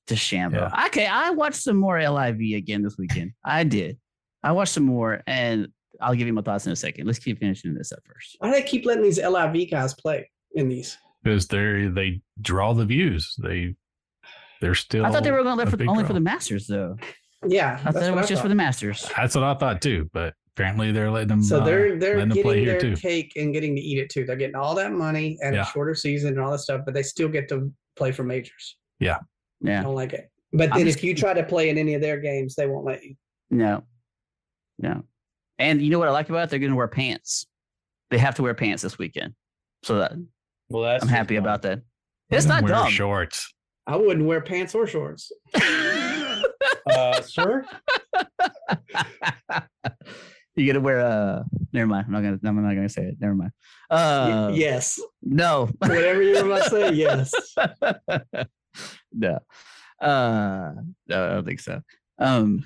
DeChambeau. Yeah. Okay, I watched some more LIV again this weekend. I did. I watched some more, and I'll give you my thoughts in a second. Let's keep finishing this up first. Why do they keep letting these LIV guys play in these? because they they draw the views. They they're still. I thought they were going to a let for, big only for the Masters, though. Yeah, I thought that's it was I just for the Masters. That's what I thought too, but apparently they're letting them. So uh, they're they're letting them play getting here their too. cake and getting to eat it too. They're getting all that money and Yeah. a shorter season and all that stuff, but they still get to play for majors. Yeah, Yeah, I don't like it. But then just- if you try to play in any of their games, they won't let you. no, no. And you know what I like about it? They're going to wear pants. They have to wear pants this weekend, so that Well, that's I'm happy about that. It's not wear dumb. shorts. I wouldn't wear pants or shorts. uh, sir. you got to wear uh Never mind. I'm not gonna. I'm not gonna say it. Never mind. Y- Uh, yes. No. Whatever you were about to say, yes. no. Uh, no, I don't think so. Um,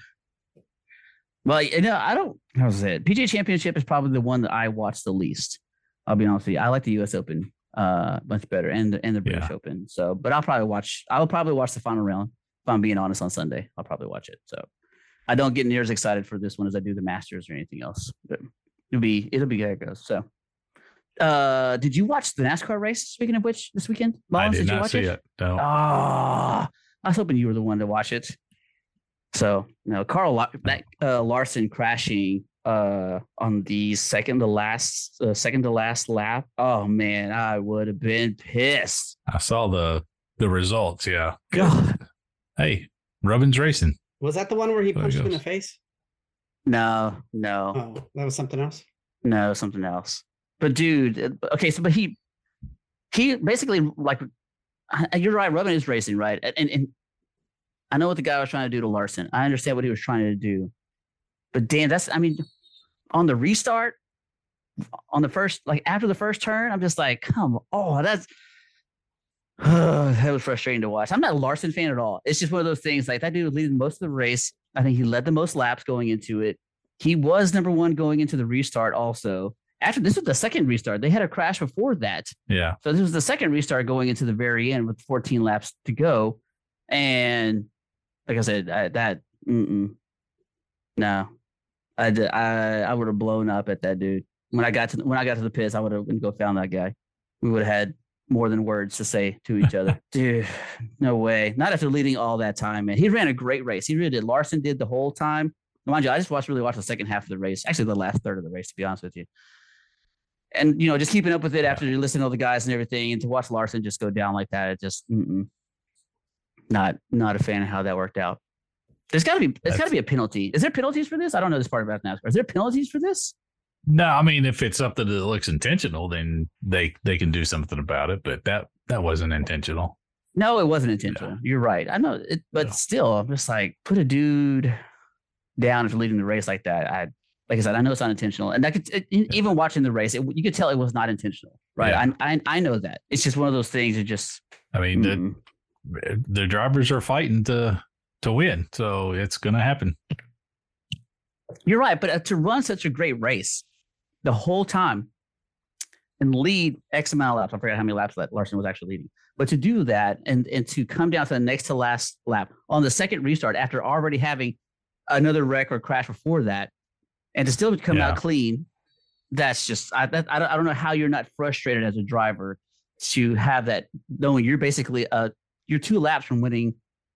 well, you know, I don't. How was it? PGA Championship is probably the one that I watch the least. I'll be honest with you. I like the U.S. Open uh much better, and the and the British Yeah. Open. So, but I'll probably watch. I will probably watch the final round. If I'm being honest, on Sunday, I'll probably watch it. So, I don't get near as excited for this one as I do the Masters or anything else. But it'll be it'll be how it goes. So. Uh, did you watch the NASCAR race? Speaking of which, this weekend, I Mullins, did you not watch see it. No. Ah, I was hoping you were the one to watch it. So no, Carl that uh, Larson crashing uh on the second to last uh, second to last lap. Oh man, I would have been pissed. I saw the the results. Yeah. God, Hey, Rubbin's racing. Was that the one where he There it punched him in the face? no, no, Oh, that was something else. no, something else. But dude, okay, so but he he basically like you're right. Rubbin is racing right, and, and and I know what the guy was trying to do to Larson. I understand what he was trying to do, but damn, that's I mean, on the restart, on the first like after the first turn, I'm just like, come on, that's that was frustrating to watch. I'm not a Larson fan at all. It's just one of those things like that dude was leading most of the race. I think he led the most laps going into it. He was number one going into the restart also. After this was the second restart, they had a crash before that. Yeah. So this was the second restart going into the very end with 14 laps to go, and like I said, I, that mm-mm, no, I I I would have blown up at that dude when I got to the, when I got to the pits. I would have go found that guy. We would have had more than words to say to each other, dude. No way. Not after leading all that time, man. He ran a great race. He really did. Larson did the whole time. Mind you, I just watched really watched the second half of the race. Actually, the last third of the race, to be honest with you and you know just keeping up with it after you listen to all the guys and everything and to watch larson just go down like that it just mm-mm. not not a fan of how that worked out there's got to be there's got to be a penalty is there penalties for this i don't know this part about nascar is there penalties for this No, I mean, if it's something that looks intentional, then they they can do something about it. But that that wasn't intentional. no it wasn't intentional you're right i know it but Yeah. still i'm just like put a dude down for leading the race like that i like i said i know it's not intentional and i could it, e- even watching the race it, you could tell it was not intentional right Yeah. I, I i know that it's just one of those things that just I mean, the mm-mm. the drivers are fighting to to win, so it's gonna happen. You're right, but uh, to run such a great race the whole time and lead X amount of laps, I forgot how many laps that Larson was actually leading, but to do that and and to come down to the next to last lap on the second restart after already having another wreck or crash before that, and to still come Yeah. out clean, that's just I that, I don't I don't know how you're not frustrated as a driver to have that knowing you're basically uh you're two laps from winning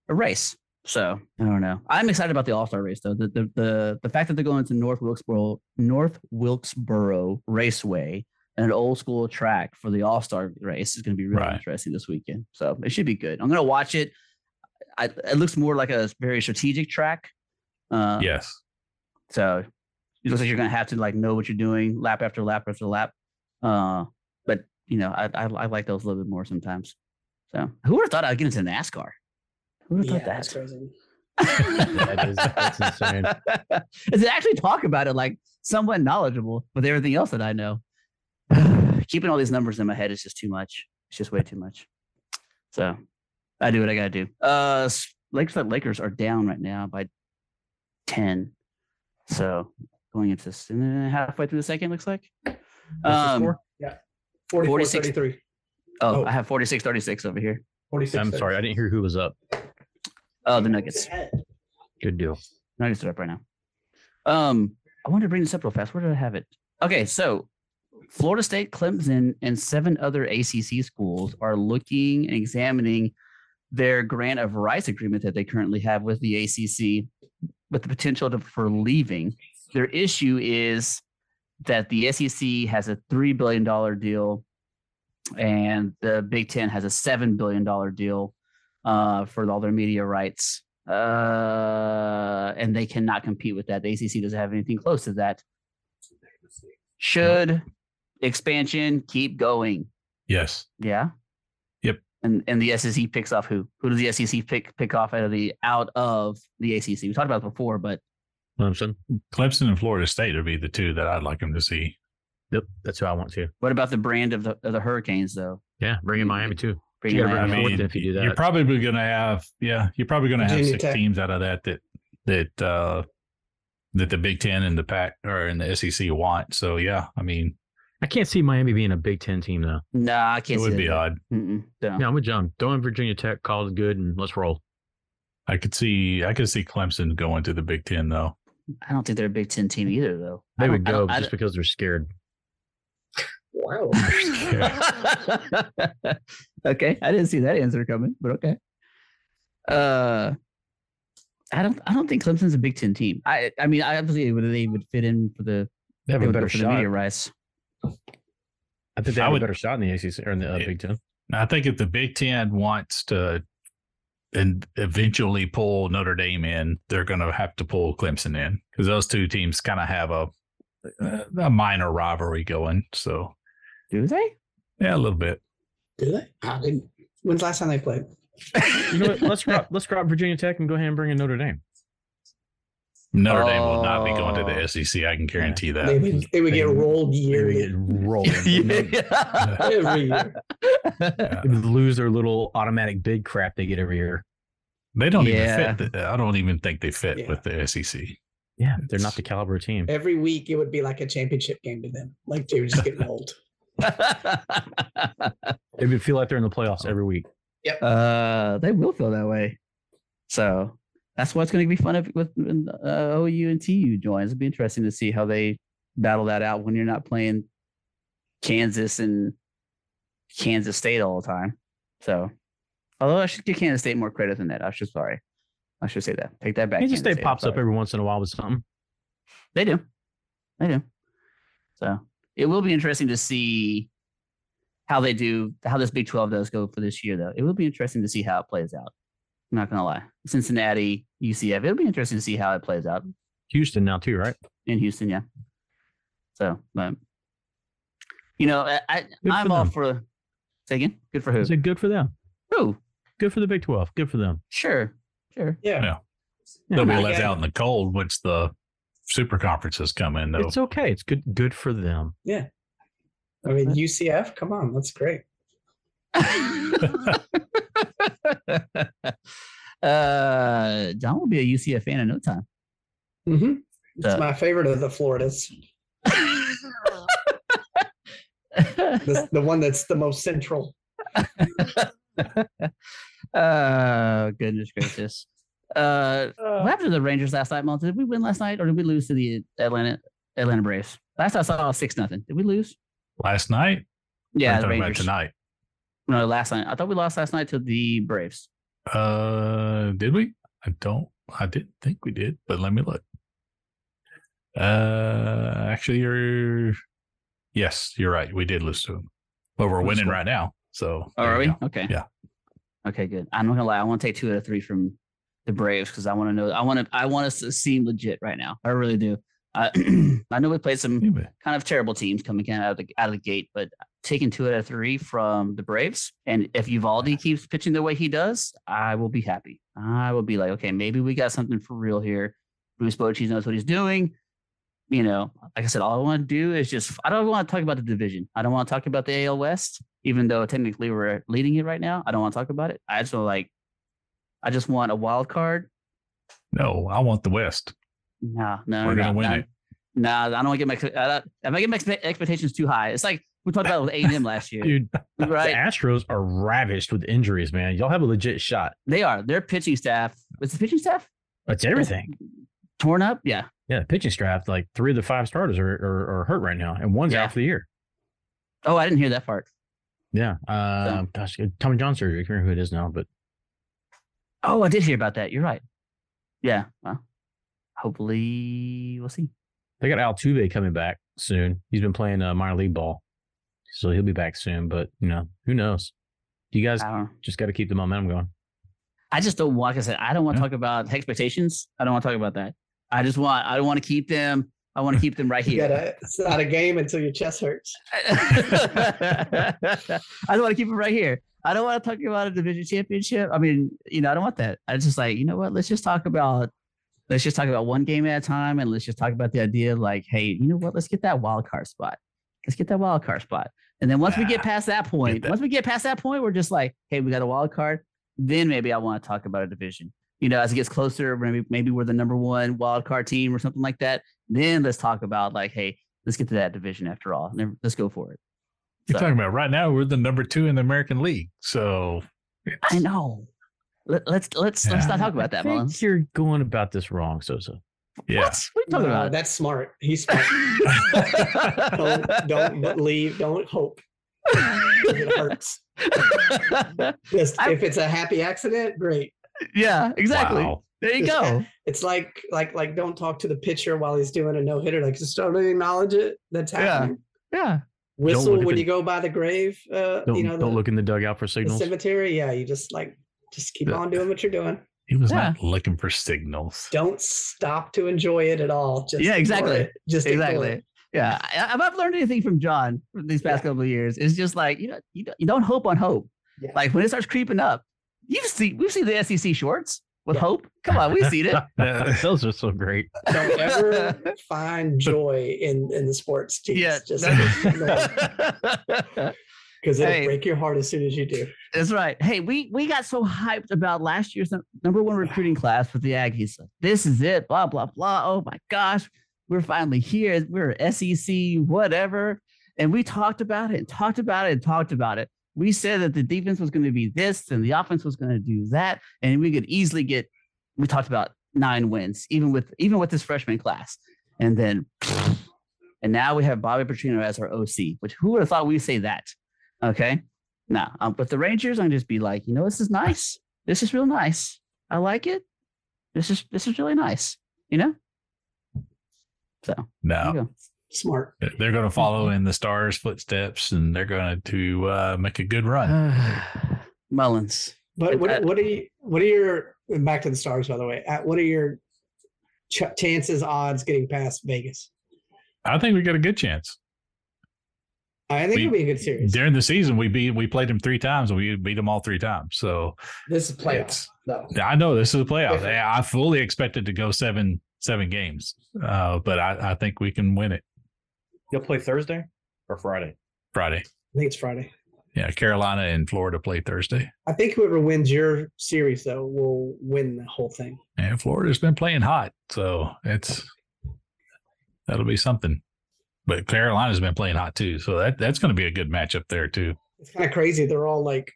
a race. So I don't know. I'm excited about the All Star race though. The, the the the fact that they're going to North Wilkesboro North Wilkesboro Raceway and an old school track for the All Star race is going to be really Right. interesting this weekend. So it should be good. I'm going to watch it. I, it looks more like a very strategic track. Uh, yes. So it looks like you're going to have to like know what you're doing lap after lap after lap. Uh, but you know, I, I I like those a little bit more sometimes. So who would have thought I'd get into NASCAR? Who would Yeah, have thought that's that? crazy. That is- that's insane. and to actually talk about it like somewhat knowledgeable with everything else that I know. Keeping all these numbers in my head is just too much. It's just way too much. So I do what I gotta do. Uh s- Lakers Lakers are down right now by 10. So going into s- halfway through the second, looks like. What's the Um, score? 44 46. 33. oh, Oh. I have 46 36 over here. 46. I'm sorry, I didn't hear who was up. Oh, the Nuggets. Good deal. Nuggets are up right now. Um, I wanted to bring this up real fast. Where did I have it? Okay, so Florida State, Clemson, and seven other ACC schools are looking and examining their grant of rights agreement that they currently have with the ACC, with the potential to, for leaving. Their issue is that the SEC has a three billion dollar deal, and the Big Ten has a seven billion dollar deal uh, for all their media rights, uh, and they cannot compete with that. The ACC doesn't have anything close to that. Should expansion keep going? Yes. Yeah. Yep. And and the SEC picks off who? Who does the SEC pick pick off out of the out of the ACC? We talked about it before, but Clemson. Clemson and Florida State would be the two that I'd like them to see. Yep, that's who I want to. what about the brand of the of the Hurricanes though? Yeah, bring in Miami too. Bring Yeah, in I mean- mean, if you do you're probably going to have, yeah, you're probably going to have six Tech. teams out of that that that uh that the Big Ten and the Pac or in the SEC want. So yeah, I mean, I can't see Miami being a Big Ten team though. Nah, I can't. It would be that. odd. No. Yeah, I'm with John. Throw in Virginia Tech, call it good, and let's roll. I could see, I could see Clemson going to the Big Ten though. I don't think they're a Big Ten team either, though. They would don't- I go I just because they're scared. Wow. don't- okay, I didn't see that answer coming, but okay. Uh, I don't. I don't think Clemson's a Big Ten team. I. I mean, I obviously would they would fit in for the. They have they a better for the shot. media rights. I think they I have would- a better shot in the ACC or in the uh, Big Ten. I think if the Big Ten wants to and eventually pull Notre Dame in, they're going to have to pull Clemson in because those two teams kind of have a a minor rivalry going. So Do they? yeah, a little bit. Do they? I didn't. When's the last time they played? You know what? Let's grab, let's drop Virginia Tech and go ahead and bring in Notre Dame. Notre Dame will not be going to Oh. the SEC. I can guarantee that. They would, they would get They- rolled They would yearly. get rolled. Yeah. Every year. They lose their little automatic bid crap they get every year. They don't Yeah. even fit. The, I don't even think they fit Yeah. with the SEC. Yeah, they're not the caliber team. Every week it would be like a championship game to them. Like they were just getting old. They would feel like they're in the playoffs every week. uh, they will feel that way. So that's what's going to be fun if, with uh, OU and TU joins. It'll be interesting to see how they battle that out when you're not playing Kansas and Kansas State all the time. So, although I should give Kansas State more credit than that. I should sorry. I should say that. Take that back. Kansas Kansas State I'm pops up every once in a while with something. They do. They do. So it will be interesting to see how they do, how this Big 12 does go for this year, though. It will be interesting to see how it plays out. I'm not going to lie. Cincinnati, UCF, it'll be interesting to see how it plays out Houston now too, right? in Houston. Yeah. So, but, you know, I, I I'm all them. for, say again, good for who? Is it good for them? Who? Good for the Big Twelve. Good for them. Sure. Sure. Yeah. Yeah. Yeah, They'll be left out in the cold which the super conferences come in, though. It's okay. It's good. Good for them. Yeah. I mean, UCF, come on, that's great. uh, John will be a UCF fan in no time. hmm It's So- my favorite of the Floridas. The, the one that's the most central. uh goodness gracious. Uh what happened to the Rangers last night, Monty? Did we win last night or did we lose to the Atlanta Atlanta Braves? Last I saw six nothing. Did we lose? Last night? Yeah, Or the talking about Rangers. tonight. No, last night. I thought we lost last night to the Braves. Uh, did we? I don't. I didn't think we did, but let me look. Uh, actually, you're. Yes, you're right. We did lose to them, but we're winning right now. So, Oh, are we? go. Okay. Yeah. Okay, good. I'm not gonna lie. I want to take two out of three from the Braves because I want to know. I want to. I want us to seem legit right now. I really do. I, I know we played some kind of terrible teams coming out of the out of the gate, but taking two out of three from the Braves, and if Eovaldi keeps pitching the way he does, I will be happy. I will be like, okay, maybe we got something for real here. Bruce Bochy knows what he's doing. You know, like I said, all I want to do is just I don't want to talk about the division. I don't want to talk about the AL West, even though technically we're leading it right now. I don't want to talk about it. I just want like, I just want a wild card. no, I want the West. No, no, We're no, gonna win no. it. Nah, I don't want to get my. I don't- If I get my expectations too high, it's like we talked about with A and M last year, Dude, right? the Astros are ravished with injuries, man. Y'all have a legit shot. They are. Their pitching staff. Was the pitching staff It's everything. torn up? Yeah, Yeah, pitching staff, like three of the five starters are are, are hurt right now, and one's Yeah. out for the year. Oh, I didn't hear that part. Yeah. Uh, gosh, Tommy John surgery. I can't remember who it is now, but Oh, I did hear about that. You're right. Yeah. Well, hopefully we'll see. they got Altuve coming back soon. He's been playing uh, minor league ball, so he'll be back soon. But you know, who knows? You guys just got to keep the momentum going. I just don't want. Like I said, I don't want to Yeah. talk about expectations. I don't want to talk about that. I just want. I don't want to keep them. I want to keep them right here. gotta, it's not a game until your chest hurts. I don't want to keep them right here. I don't want to talk about a division championship. I mean, you know, I don't want that. I just like, you know what? Let's just talk about let's just talk about one game at a time and let's just talk about the idea of like, hey, you know what? Let's get that wild card spot. Let's get that wild card spot. And then once we get past that point, that. once we get past that point, we're just like, hey, we got a wild card. Then maybe I want to talk about a division. You know, as it gets closer, maybe maybe we're the number one wild card team or something like that. Then let's talk about like, hey, let's get to that division after all. Let's go for it. You're So- talking about right now. We're the number two in the American League. So I know. Let, let's let's let's not talk about that, I think Mullins. you're going about this wrong, Sosa. Yeah. What? What are you talking No, about? that's smart. He's smart. don't, don't believe, don't hope. It hurts. Just, I- if it's a happy accident, great. yeah, exactly. Wow. There you Just go. It's like like like don't talk to the pitcher while he's doing a no hitter. Like just don't acknowledge it. That's Yeah. happening. Yeah. Whistle when the- you go by the grave. Uh, Don't you know don't look in the dugout for the signals. cemetery. Yeah, you just like just keep Yeah. on doing what you're doing. He was Yeah. not looking for signals. Don't stop to enjoy it at all. Just Yeah, exactly. Just Exactly. Yeah. I, if I've learned anything from John these past Yeah. couple of years, it's just like you know you don't, you don't hope on hope. Yeah. Like when it starts creeping up, you see we've seen the SEC shorts with Yeah. hope. Come on, we've seen it. Those are so great. Don't ever find joy in in the sports teams. yeah. just that's- because it'll Hey. break your heart as soon as you do. That's right. Hey, we we got so hyped about last year's number one recruiting class with the Aggies. Like, This is it. Blah blah blah. Oh my gosh, we're finally here. We're SEC, whatever. And we talked about it and talked about it and talked about it. We said that the defense was going to be this and the offense was going to do that, and we could easily get. We talked about nine wins, even with even with this freshman class, and then, and now we have Bobby Petrino as our OC. Which who would have thought we'd say that? Okay. Now, um, with the Rangers, I'm just be like, you know, this is nice. This is real nice. I like it. This is this is really nice. You know. So No. Smart. they're going to follow in the stars' footsteps, and they're going to uh, make a good run. Mullins. But what what are you what are your back to the stars by the way? Uh, what are your ch- chances odds getting past Vegas? I think we got a good chance. I think We- it'll be a good series. During the season, we beat we played them three times, and we beat them all three times. So This is playoffs. It's- though. I know this is a playoff. Different. I fully expected to go seven seven games, uh, but I, I think we can win it You'll play Thursday or Friday. Friday. I think it's Friday. Yeah, Carolina and Florida play Thursday. I think whoever wins your series though will win the whole thing. And Florida's been playing hot, so it's that'll be something. But Carolina's been playing hot too, so that that's going to be a good matchup there too. It's kind of crazy. They're all like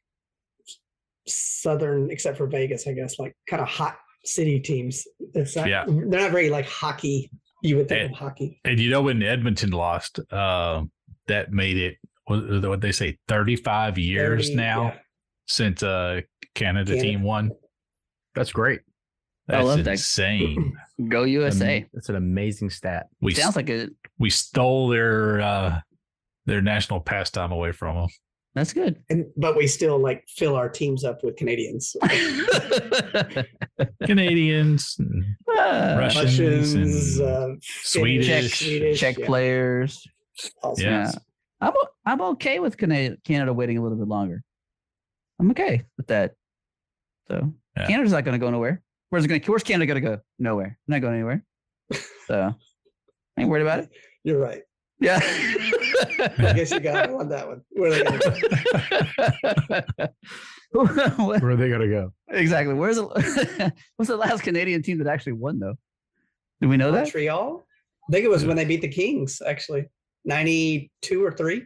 southern, except for Vegas, I guess, like kind of hot city teams. It's not, Yeah. they're not very like hockey. You would think Eh, of hockey. And you know when Edmonton lost, uh, that made it what what they say thirty five years 30, now yeah. since uh Canada, Canada. team won. That's great. I That's love that. insane. Go USA. That's an amazing stat. we Sounds like a we stole their uh their national pastime away from them. That's good. And but we still like fill our teams up with Canadians. Canadians, and Ah, Russians Russians, and uh, Swedish. Finnish, Swedish, Czech yeah, players. all Yeah. sorts. I'm o- I'm okay with Canada Canada waiting a little bit longer. I'm okay with that. So Yeah. Canada's not going to go nowhere. Where's it going? Where's Canada going to go? Nowhere. Not going anywhere. So I ain't worried about it. You're right. Yeah. I guess you got it on that one. Where are they gonna go? Where are they gonna go? exactly. Where's the, what's the last Canadian team that actually won though? Do we know that? Montreal? I think it was when they beat the Kings, actually. 92 or 3. I'm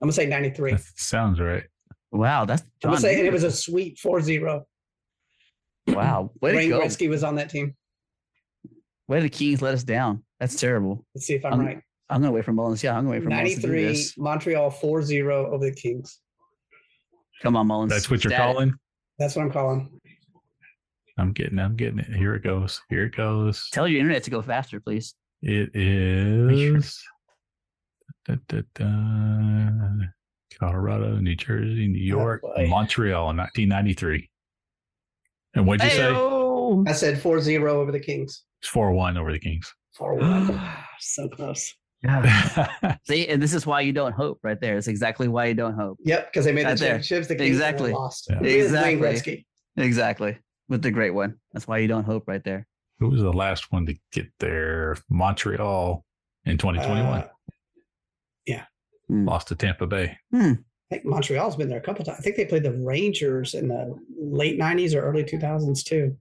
gonna say 93. That sounds right. Wow, that's I'm gonna say and it was a sweet 4-0. wow. Way to Wayne. Gretzky was on that team. Way the Kings let us down. That's terrible. Let's see if I'm Um, right. I'm gonna wait for Mullins. Yeah, I'm gonna wait for Mullins 93. Montreal 4 0 over the Kings. Come on, Mullins. That's what you're Stat it. calling. That's what I'm calling. I'm getting. I'm getting it. Here it goes. Here it goes. Tell your internet to go faster, please. It is sure. da, da, da, Colorado, New Jersey, New oh, York, boy. Montreal in 1993. And what'd you say? I said 4 0 over the Kings. It's 4 1 over the Kings. 4 1. so close. Yeah. See, and this is why you don't hope, right there. It's exactly why you don't hope. Yep, because they made Right the there. championships. The Exactly. lost. Yeah. Look at Wayne Exactly. Exactly. With the great one. That's why you don't hope, right there. Who was the last one to get there? Montreal in 2021. Uh, Lost to Tampa Bay. I think Montreal's been there a couple times. I think they played the Rangers in the late 90s or early 2000s too.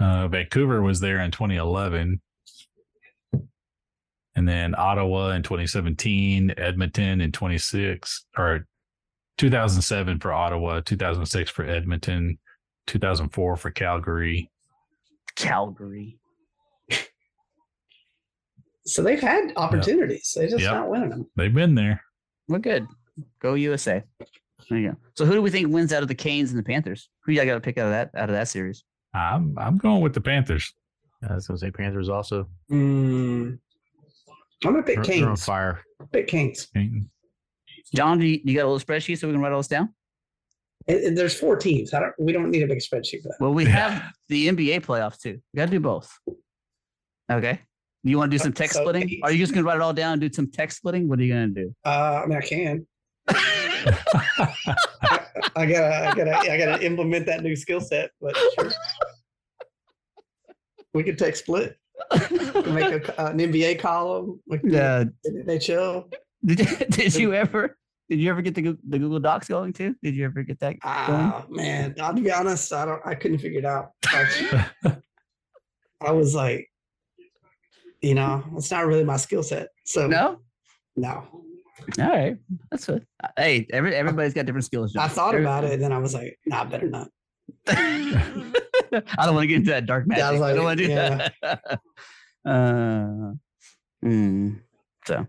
Uh, Vancouver was there in 2011. And then Ottawa in 2017, Edmonton in 26, or 2007 for Ottawa, 2006 for Edmonton, 2004 for Calgary. Calgary. So they've had opportunities. They're just Yep. not winning them. They've been there. We're good. Go USA. There you go. So who do we think wins out of the Canes and the Panthers? Who you got to pick out of that out of that series? I'm I'm going with the Panthers. I was gonna say Panthers also. Mm. I'm gonna pick They're, they're on Kings. fire. Pick Kings. John, do you, you got a little spreadsheet so we can write all this down? And- and there's four teams. I don't. We don't need a big spreadsheet for that. Well, we Yeah. have the NBA playoffs too. We got to do both. Okay. You want to do some text So splitting? eight. Are you just going to write it all down and do some text splitting? What are you going to do? Uh, I mean, I can. I gotta, I gotta, I gotta implement that new skill set. But sure. we could take split. Make a, an NBA column. We can do Yeah. NHL. Did you, did you ever did you ever get the the Google Docs going too? Did you ever get that? Ah, man. I'll be honest. I don't. I couldn't figure it out. I, was like, you know, it's not really my skill set. So No. no. All right, that's good. Hey, every everybody's got different skills. I thought about it, and then I was like, nah, better not. I don't want to get into that dark magic. Yeah, I was I, don't want to do that. uh, mm, so, all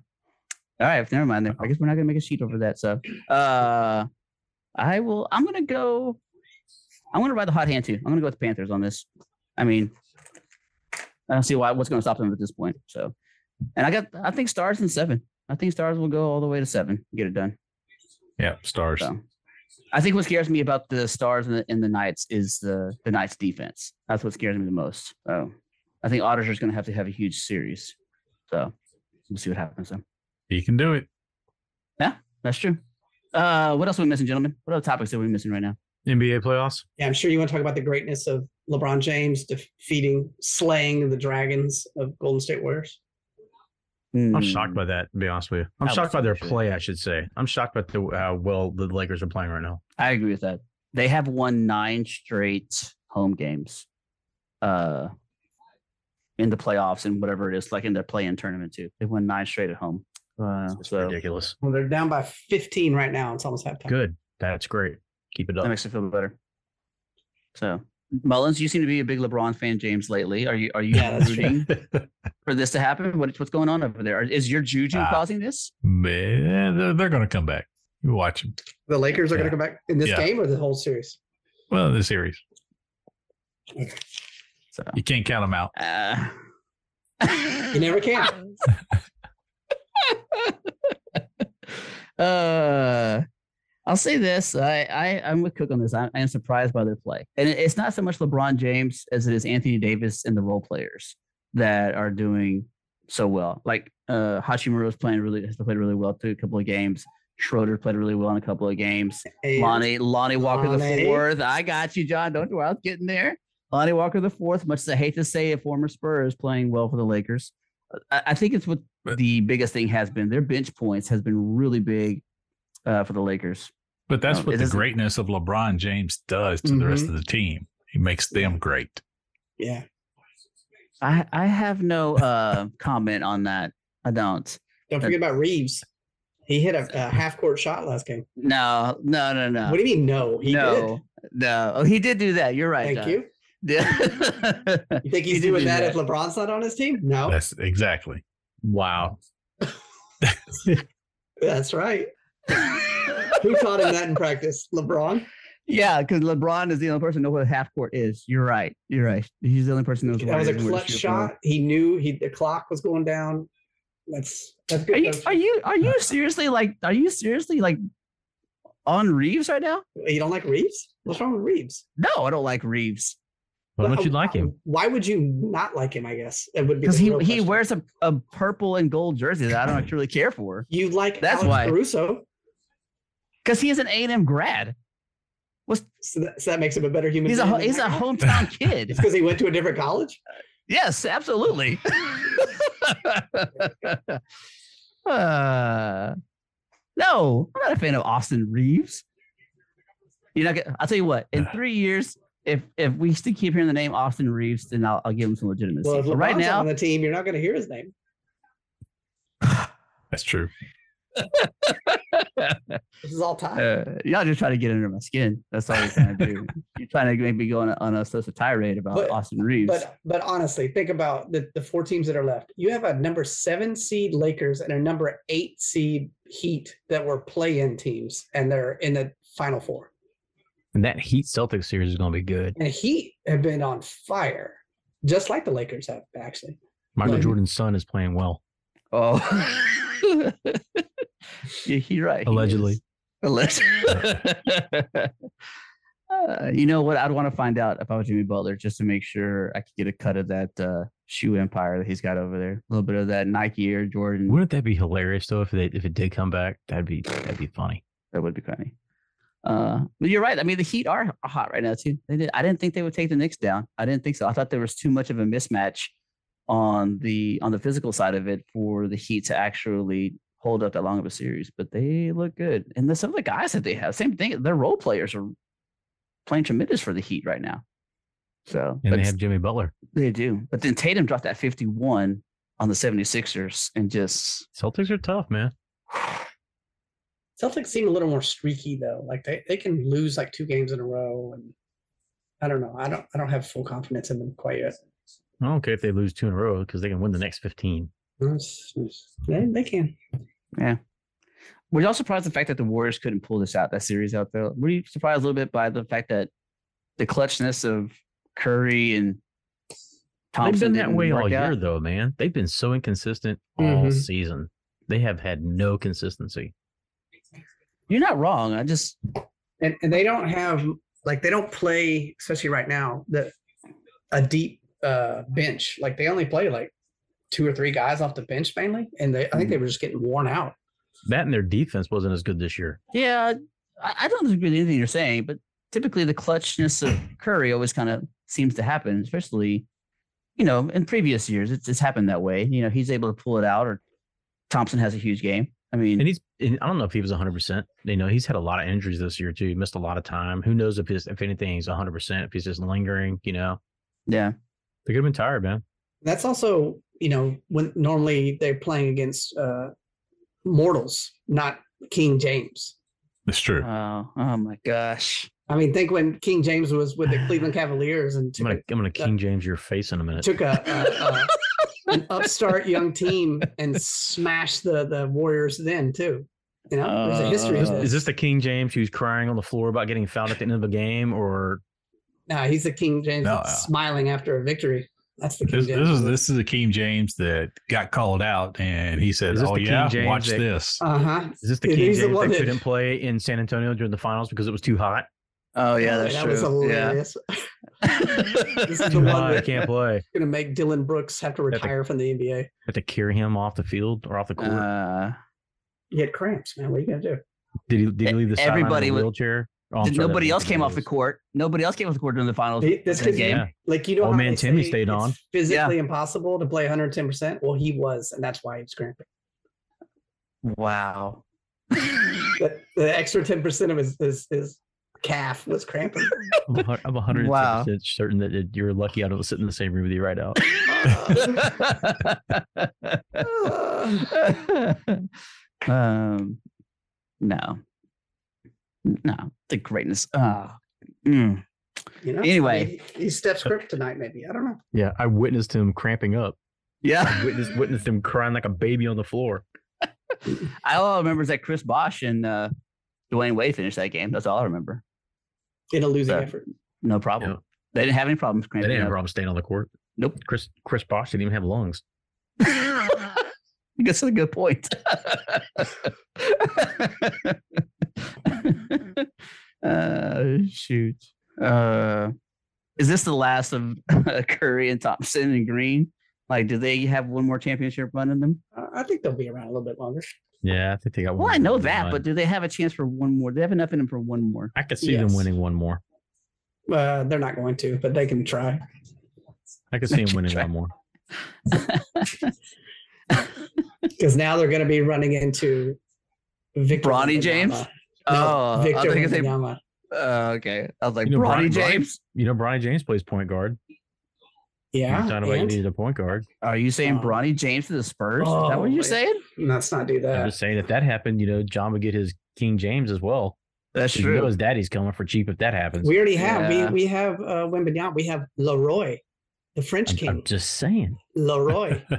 right, never mind. Then I guess we're not gonna make a sheet over that. So, uh, I will. I'm gonna go. I'm gonna ride the hot hand too. I'm gonna go with the Panthers on this. I mean, I don't see why what's gonna stop them at this point. So, and I got. I think stars in seven. I think stars will go all the way to seven. Get it done. yeah, stars. So I think what scares me about the Stars and the, and the Knights is the the Knights defense. That's what scares me the most. So I think Otters is going to have to have a huge series. So we'll see what happens. Then. He can do it. Yeah, that's true. Uh, what else are we missing, gentlemen? What other topics are we missing right now? NBA playoffs. Yeah, I'm sure you want to talk about the greatness of LeBron James defeating, slaying the Dragons of Golden State Warriors. I'm Hmm. shocked by that. To be honest with you, I'm I shocked by their play. I should say. I'm shocked by the how well the Lakers are playing right now. I agree with that. They have won nine straight home games, uh, in the playoffs and whatever it is, like in their play-in tournament too. They won nine straight at home. Uh, It's so ridiculous. Well, they're down by 15 right now. It's almost halftime. Good. That's great. Keep it up. that makes me feel better. So, Mullins, you seem to be a big LeBron fan, James. Lately, are you are you Yeah, rooting for this to happen? What, what's going on over there? Is your juju Ah. causing this? Man, they're, they're going to come back. You watch them. The Lakers are going to come back in this Yeah. game or the whole series? Well, the series. So, You can't count them out. uh, You never can. uh, I'll say this: I, I I'm with Cook on this. I, I am surprised by their play, and it- it's not so much LeBron James as it is Anthony Davis and the role players that are doing so well. Like uh, Hachimura is playing really has played really well through a couple of games. Schroeder played really well in a couple of games. And Lonnie Lonnie Walker the fourth. I got you, John. Don't worry, I was getting there. Lonnie Walker the fourth. Much as I hate to say, a former Spur is playing well for the Lakers. I, I think it's what But- the biggest thing has been. Their bench points has been really big uh, for the Lakers. But that's No, what the doesn't- greatness of LeBron James does to the rest Mhm. of the team. He makes them great. yeah. I I have no uh, comment on that. I don't. Don't forget about Reaves. He hit a, a half court shot last game. No, no, no, no. What do you mean, no? He no, no. Oh, he did do that. You're right. Thank John. you. You think he's He doing do that, that. if LeBron's not on his team? No, That's exactly. Wow. that's right. Who taught him that in practice? LeBron. yeah, because LeBron is the only person who knows what a half court is. You're right. You're right. He's the only person who knows what That was a is and where to clutch shoot from. shot. He knew he the clock was going down. That's that's good. Are you are you are you seriously like are you seriously like on Reaves right now? You don't like Reaves? What's wrong with Reaves? No, I don't like Reaves Why don't you Well, like him? Why would you not like him? I guess it would be because he he wears a, a purple and gold jersey that I don't actually care for. You like That's Alex why. Caruso, Because he is an A and M grad. What's so that, so that makes him a better human. he's a being ho- than he's a hometown kid. It's because he went to a different college. Yes, absolutely. uh, no, I'm not a fan of Austin Reaves. You're not. Gonna, I'll tell you what. In three years, if if we still keep hearing the name Austin Reaves, then I'll, I'll give him some legitimacy. Well, if But right now, on the team, you're not going to hear his name. That's true. This is all time. uh, y'all just trying to get under my skin. That's all you're trying to do. you're trying to make me go on a, on a, such a tirade about But- Austin Reaves. But but honestly, think about the, the four teams that are left. You have a number seven seed Lakers and a number eight seed Heat that were play-in teams, and they're in the final four. And that Heat Celtics series is going to be good. And Heat have been on fire, just like the Lakers have actually. Michael Like- Jordan's son is playing well. oh, yeah, you're right. Allegedly. is. Allegedly. Uh, you know what? I'd want to find out if I was Jimmy Butler just to make sure I could get a cut of that uh, shoe empire that he's got over there. A little bit of that Nike Air Jordan. Wouldn't that be hilarious though if they if it did come back? That'd be that'd be funny. That would be funny. Uh, but you're right. I mean, the Heat are hot right now too. They did. I didn't think they would take the Knicks down. I didn't think so. I thought there was too much of a mismatch on the on the physical side of it for the Heat to actually hold up that long of a series. But they look good, and the, some of the guys that they have, same thing. Their role players are playing tremendous for the Heat right now. So, And but they have Jimmy Butler. they do. But then Tatum dropped that 51 on the 76ers and just Celtics are tough, man. Celtics seem a little more streaky though. Like they, they can lose like two games in a row, and I don't know. I don't I don't have full confidence in them quite yet. I don't care if they lose two in a row because they can win the next fifteen. It's- it's- They, they can. Yeah. Were y'all surprised the fact that the Warriors couldn't pull this out, that series out there? Were you surprised a little bit by the fact that the clutchness of Curry and Thompson They've been that way all year out? though, man. They've been so inconsistent all Mhm. season. They have had no consistency. You're not wrong. I just and and they don't have like they don't play especially right now the a deep uh bench like they only play like two or three guys off the bench mainly and they i think hmm. they were just getting worn out That and their defense wasn't as good this year. yeah, I, I don't disagree with anything you're saying, but typically the clutchness of Curry always kind of seems to happen, especially you know in previous years. It's it's happened that way. You know, he's able to pull it out, or Thompson has a huge game. I mean, And he's and I don't know if he was 100%. You know, he's had a lot of injuries this year too. He missed a lot of time. Who knows if his if anything he's 100%, if he's just lingering, you know. yeah. They could have been tired, man. that's also you know when normally they're playing against uh mortals not king james That's true. Oh, oh my gosh. i mean think when king james was with the cleveland cavaliers and I'm gonna a, I'm gonna King James your face in a minute. took a, a, a an upstart young team and smashed the the warriors then too you know there's a history of Uh, this. Is this the King James who's crying on the floor about getting fouled at the end of the game, or No, he's the King James No, uh, smiling after a victory. That's the King This, James. this is this is the King James that got called out, and he said, "Oh yeah, James watch that- this." Uh huh. is this the Yeah, King he's the James that that- couldn't play in San Antonio during the finals because it was too hot? Oh yeah, that's that true. was hilarious. This is the Too one hot, I can't play. going to make Dillon Brooks have to to- retire from the NBA. Have to carry him off the field or off the court. uh, He had cramps, man. What are you going to do? did he? Did he leave the sideline in everybody a was- wheelchair? Oh, sorry, nobody else came off the court. Nobody else came off the court during the finals. He- that's that 'cause game. Yeah. Like, you know, Old how man Timmy stayed on. Physically impossible to play 110%. Well, he was, and that's why he was cramping. Wow. The, the extra 10% of his, his, his calf was cramping. I'm a hun- I'm 100 Wow. certain that that you're lucky I don't sit in the same room with you right now. um, no, no, the greatness. Uh, mm. You know. Anyway. he, he steps script tonight. Maybe I don't know. Yeah, I witnessed him cramping up. Yeah. I witnessed witnessed him crying like a baby on the floor. I all I remember is that Chris Bosh and uh, Dwyane Wade finished that game. That's all I remember. In a losing Yeah. effort. No problem. Yeah. They didn't have any problems They cramping didn't have a up. problem staying on the court. Nope. Chris Chris Bosh didn't even have lungs. I guess that's a good point. Uh, shoot. Uh, is this the last of Curry and Thompson and Green? Like, do they have one more championship run in them? Uh, I think they'll be around a little bit longer. Yeah, I think they got one. Well, I know more that, run. but do they have a chance for one more? Do they have enough in them for one more? I could see them winning one more. Uh, they're not going to, but they can try. I could see them winning one more. Because now they're going to be running into Victor Bronny Wembanyama. James? No, Oh, I Victor was say- Wembanyama. Uh, okay. I was like, You know, Bronny Brian- Brian- James. You know, Bronny James plays point guard. Yeah. You're talking about you and? needed a point guard. Are you saying Oh. Bronny James to the Spurs? Is that Oh, what you're wait. saying? Let's not do that. I'm just saying if that happened, you know, John would get his King James as well. That's 'Cause You know his daddy's coming for cheap if that happens. We already have. Yeah. We we have uh, Wembanyama. We have Leroy, the French I'm, king. I'm just saying. Leroy.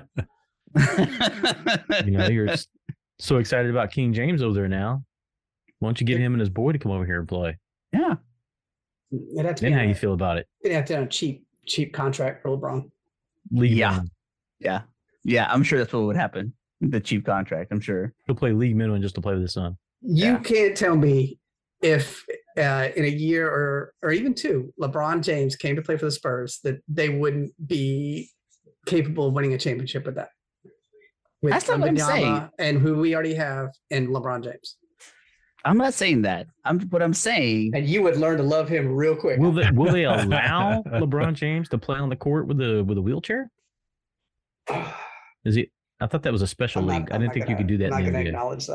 You know, you're s- so excited about King James over there now. Why don't you get him and his boy to come over here and play? yeah. It'd have to be Then how on you feel about it? it'd have to be on a cheap cheap contract for LeBron. League Yeah. minimum. Yeah. Yeah. I'm sure that's what would happen. The cheap contract, I'm sure. He'll play league minimum just to play with his son. You Yeah. can't tell me if uh, in a year or or even two, LeBron James came to play for the Spurs that they wouldn't be capable of winning a championship with that. With That's not what I'm saying. And who we already have and LeBron James. I'm not saying that. I'm what I'm saying. And you would learn to love him real quick. Will they will they allow LeBron James to play on the court with a with a wheelchair? Is he? I thought that was a special not- league. I I'm didn't think gonna- you could do that I'm in not the going to NBA. acknowledge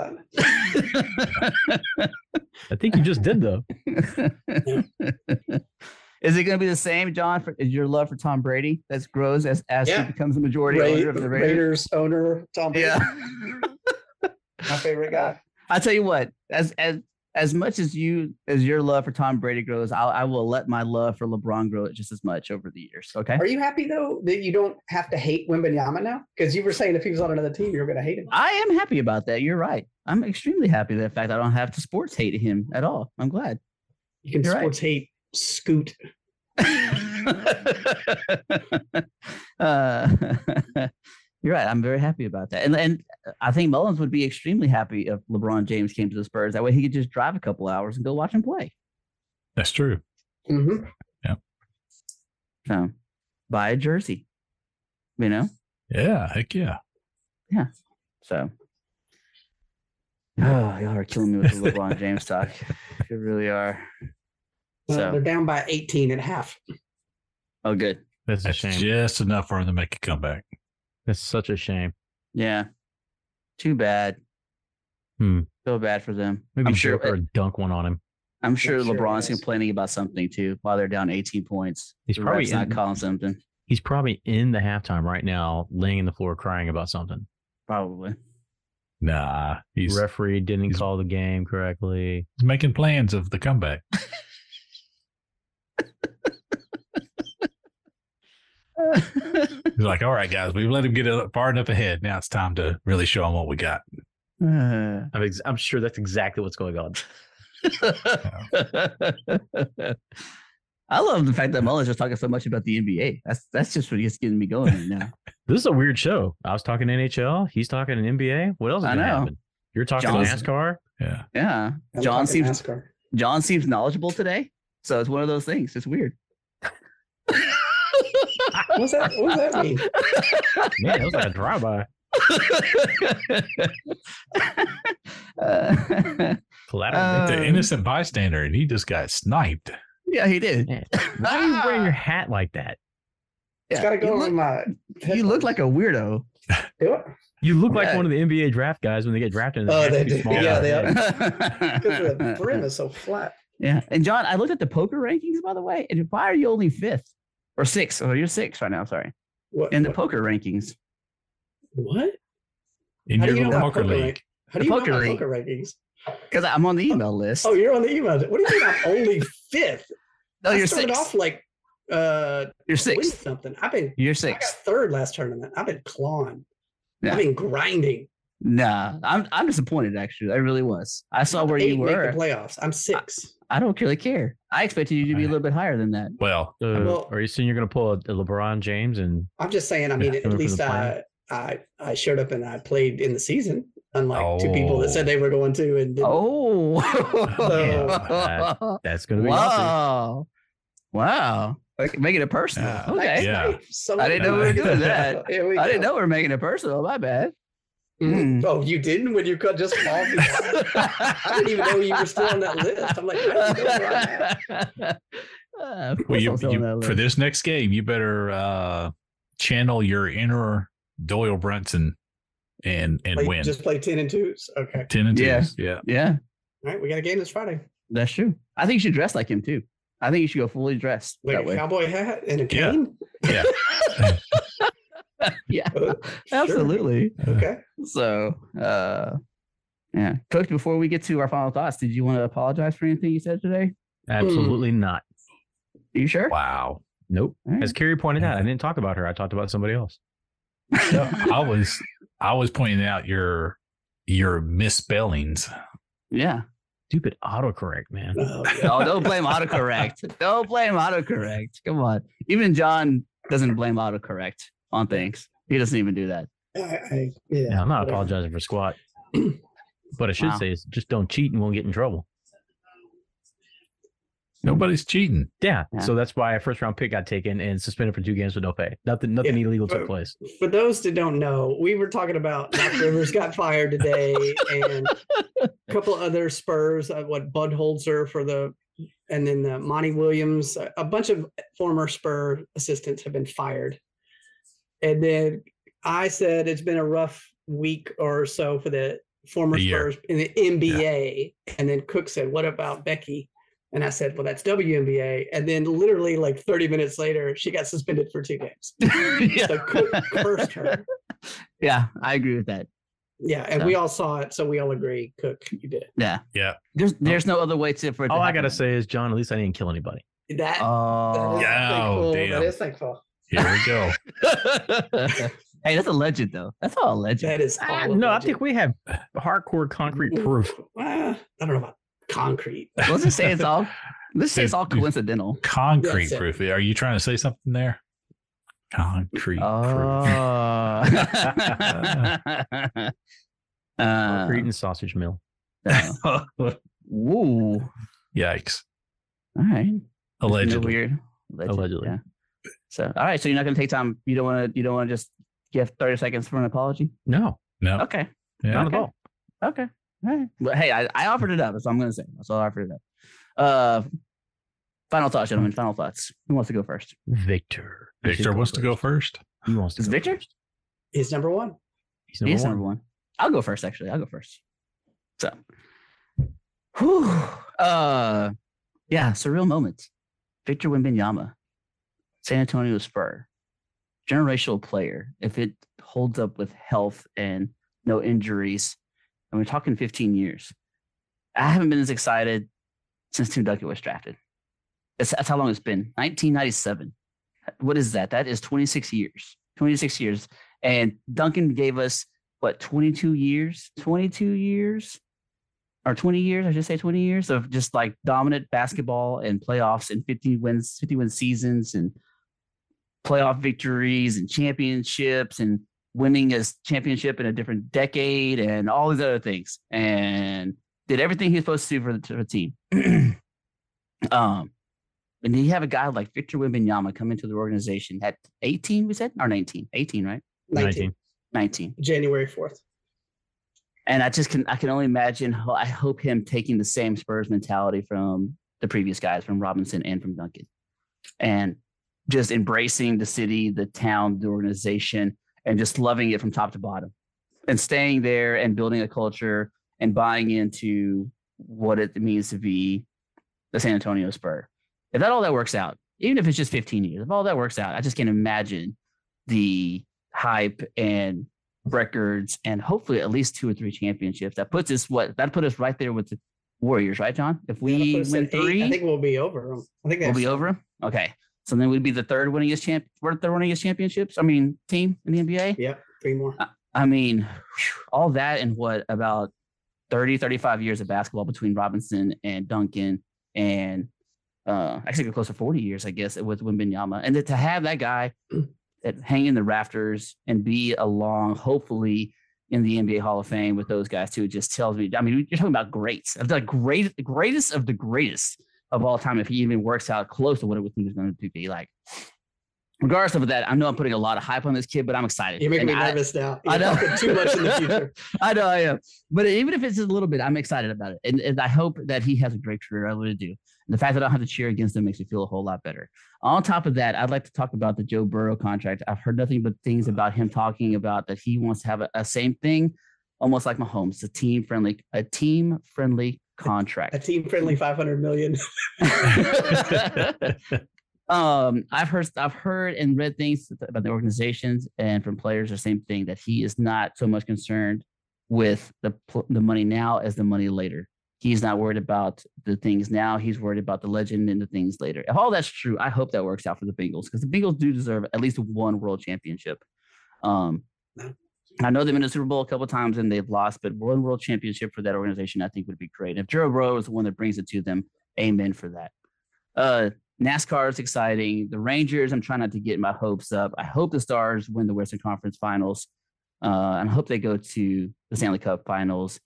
that. I think you just did though. Is it going to be the same, John? For, is your love for Tom Brady that grows as as Yeah. he becomes the majority Ra- owner of the Raiders? Raiders owner Tom Brady, Yeah. my favorite guy. I tell you what, as as as much as you as your love for Tom Brady grows, I I will let my love for LeBron grow just as much over the years. Okay. Are you happy though that you don't have to hate Wembanyama now? Because you were saying if he was on another team, you were going to hate him. I am happy about that. You're right. I'm extremely happy that in fact I don't have to sports hate him at all. I'm glad. You can You're right. sports hate Scoot. uh, you're right. I'm very happy about that. And and I think Mullins would be extremely happy if LeBron James came to the Spurs. That way he could just drive a couple hours and go watch him play. That's true. Mm-hmm. Yeah. So buy a jersey. You know? Yeah. Heck yeah. Yeah. So Oh, y'all are killing me with the LeBron James talk. You really are. Uh, So they're down by 18 and a half. oh good. That's a That's shame. just enough for him to make a comeback. That's such a shame. Yeah. Too bad. Hmm. Feel bad for them. Maybe I'm sure Joker dunk one on him. I'm sure sure LeBron's he is. complaining about something too while they're down 18 points. He's The probably ref's not calling something. He's probably in the halftime right now, laying in the floor crying about something. Probably. Nah, he's, Referee didn't he's- call the game correctly. he's making plans of the comeback. He's like, all right, guys, we've let him get far enough ahead. Now it's time to really show him what we got. Uh, I'm, ex- I'm sure that's exactly what's going on. I love the fact that Mullen's just talking so much about the NBA. That's that's just what gets getting me going right now. This is a weird show. I was talking NHL. He's talking NBA. What else is I going to know. happen? You're talking John's- NASCAR. Yeah. Yeah. I'm John seems NASCAR. John seems knowledgeable today. So it's one of those things. It's weird. What's that? What does that mean? Man, that was like a drive-by. Uh, Collateral. Uh, the innocent bystander, and he just got sniped. yeah, he did. Man, Why are you wearing your hat like that? It's Yeah, got to go you on look, my. you look like a weirdo. You look like Yeah. one of the NBA draft guys when they get drafted. and Oh, they hat's do. small Yeah, they are. Because the brim is so flat. Yeah. And John, I looked at the poker rankings, by the way. And why are you only fifth or sixth? Oh, you're six right now. Sorry. What? In the what? poker rankings. what? In How your you know poker poker league. rank? How The do you poker about league. poker rankings? Because I'm on the email list. Oh, you're on the email. What do you mean I'm only fifth? No, I you're started six. off like uh You're win six. something. I've been You're I six. got third last tournament. I've been clawing. Yeah. I've been grinding. Nah, I'm I'm disappointed. Actually, I really was. I saw where you were. make the playoffs. I'm six. I don't really care. I expected you to be a little bit higher than that. Well, So Well- are you saying you're going to pull a, a LeBron James and I'm just saying. I mean, at least I, I I showed up and I played in the season, unlike two people that said oh. they were going to and didn't. Oh, that- that's going to be awesome? wow, wow! Like, Making it personal. Yeah. okay, Yeah. So I didn't know we were doing that. We I didn't know we were making it personal. My bad. Mhm. Oh, you didn't when you cut just called me. I didn't even know you were still on that list. I'm like, I didn't know where I'm. Uh, well you, still on you- for this next game, you better uh, channel your inner Doyle Brunson and and Play- win Just play ten and twos. Okay. ten and Yeah. twos. Yeah. Yeah, All right, we got a game this Friday. that's true. I think you should dress like him too. I think you should go fully dressed Like that a way. cowboy hat and a Yeah. cane. Yeah. Yeah, Uh, sure. absolutely. Okay. So, uh, yeah, Coach. Before we get to our final thoughts, did you want to apologize for anything you said today? Absolutely not. Are you sure? Wow. Nope. All right. As Carrie pointed out, I didn't talk about her. I talked about somebody else. No, I was I was pointing out your your misspellings. Yeah. Stupid autocorrect, man. Oh, yeah. Oh, don't blame autocorrect. Don't blame autocorrect. Come on. Even John doesn't blame autocorrect on things. He doesn't even do that. I, I, yeah, Yeah, I'm not whatever. apologizing for squat. What I should Wow. say is just don't cheat and won't get in trouble. Nobody's cheating. Yeah. Yeah. So that's why a first round pick got taken and suspended for two games with no pay. Nothing nothing Yeah, illegal took place. For those that don't know, we were talking about Doc Rivers got fired today, and a couple other Spurs. Uh, what Budenholzer for the, and then the Monty Williams. A, a bunch of former Spur assistants have been fired. And then I said it's been a rough week or so for the former A. Spurs in the NBA. And then Cook said, "What about Becky?" And I said, "Well, that's WNBA." And then literally like 30 minutes later, she got suspended for two games. yeah. So Cook cursed her. yeah, I agree with that. Yeah, and we all saw it, so we all agree. Cook, you did it. Yeah. Yeah. There's there's no other way to for it to All I gotta say is, John, at least I didn't kill anybody. That, Oh. that is Yeah, thankful. oh, damn. That is thankful. Here we go. hey, that's a legend though. That's all a legend. That is Ah, all no, I think we have hardcore concrete proof. Ah, I don't know about concrete. Let's just say it's all. Let's say it's all coincidental. Concrete That's it. proof. Are you trying to say something there? Concrete proof. Oh. uh, Concrete and sausage mill. uh, woo. Yikes. All right. Allegedly. Weird. Alleged, Allegedly. Yeah. So, all right. So you're not going to take time. You don't want to. You don't want to just give 30 seconds for an apology. No, No. Okay. Yeah. not Okay. at all. Okay. All right. But hey, I, I offered it up. That's all I'm going to say. That's all I offered it up. Uh, final thoughts, gentlemen. Final thoughts. Who wants to go first? Victor. Victor wants to go first. He wants to Is go Victor? first. He's number one. He's number He's one. number one. I'll go first. Actually, I'll go first. So, whew, uh, yeah, surreal moment. Victor Wembanyama, San Antonio Spur, generational player. If it holds up with health and no injuries, and we're talking 15 years, I haven't been as excited since Tim Duncan was drafted. That's, that's how long it's been. 1997. What is that? That is 26 years. 26 years. And Duncan gave us what 22 years 22 years or 20 years i should say 20 years of just like dominant basketball and playoffs and 50 wins 50 win seasons and playoff victories and championships and winning a championship in a different decade and all these other things and did everything he was supposed to do for the, for the team um and then you have a guy like Victor Wembanyama come into the organization at 18, we said, or 19, 18, right? 19, 19. 19 January 4th. and I just can I can only imagine. ho- I hope him taking the same Spurs mentality from the previous guys, from Robinson and from Duncan, and just embracing the city, the town, the organization, and just loving it from top to bottom, and staying there and building a culture and buying into what it means to be the San Antonio Spur. If that all that works out, even if it's just 15 years, if all that works out, I just can't imagine the hype and records and hopefully at least two or three championships. That puts us what that put us right there with the Warriors, right, John? If we let's put us win at eight. three, I think we'll be over them. I think we'll be over? Okay. So then we'd be the third winningest champ, we're the third winningest championships. I mean, team in the NBA. Yeah, three more. I mean, whew, all that and what about 30, 35 years of basketball between Robinson and Duncan and uh actually close to 40 years, I guess, with Wembanyama. And to have that guy hang in the rafters and be along, hopefully in the NBA Hall of Fame with those guys too, just tells me. I mean, you're talking about greats of the great, greatest of the greatest of all time. If he even works out close to what it would think he's going to be like. Regardless of that, I know I'm putting a lot of hype on this kid, but I'm excited. You're making And me I- nervous now. I You're know too much in the future. I know I am, but even if it's just a little bit, I'm excited about it, and, and I hope that he has a great career. I really do. And the fact that I don't have to cheer against him makes me feel a whole lot better. On top of that, I'd like to talk about the Joe Burrow contract. I've heard nothing but things about him talking about that he wants to have a, a same thing, almost like Mahomes, a team friendly, a team friendly A team friendly 500 million. um, I've heard, I've heard and read things about the organizations and from players the same thing that he is not so much concerned with the the money now as the money later. He's not worried about the things now. He's worried about the legend and the things later. If all that's true, I hope that works out for the Bengals because the Bengals do deserve at least one world championship. Um, I know they've been to the Super Bowl a couple times and they've lost, but one world championship for that organization I think would be great. If Joe Burrow is the one that brings it to them, amen for that. Uh, NASCAR is exciting. The Rangers, I'm trying not to get my hopes up. I hope the Stars win the Western Conference Finals, uh, and I hope they go to the Stanley Cup Finals.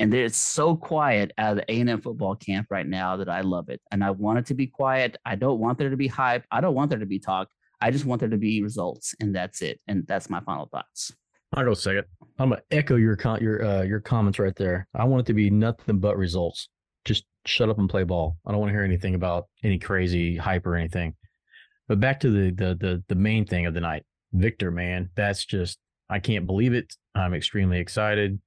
And it's so quiet out of the A&M football camp right now that I love it. And I want it to be quiet. I don't want there to be hype. I don't want there to be talk. I just want there to be results, and that's it. And that's my final thoughts. I'll go second. I'm gonna echo your con- your uh, your comments right there. I want it to be nothing but results. Just shut up and play ball. I don't want to hear anything about any crazy hype or anything. But back to the the the the main thing of the night, Victor. Man, that's just I can't believe it. I'm extremely excited.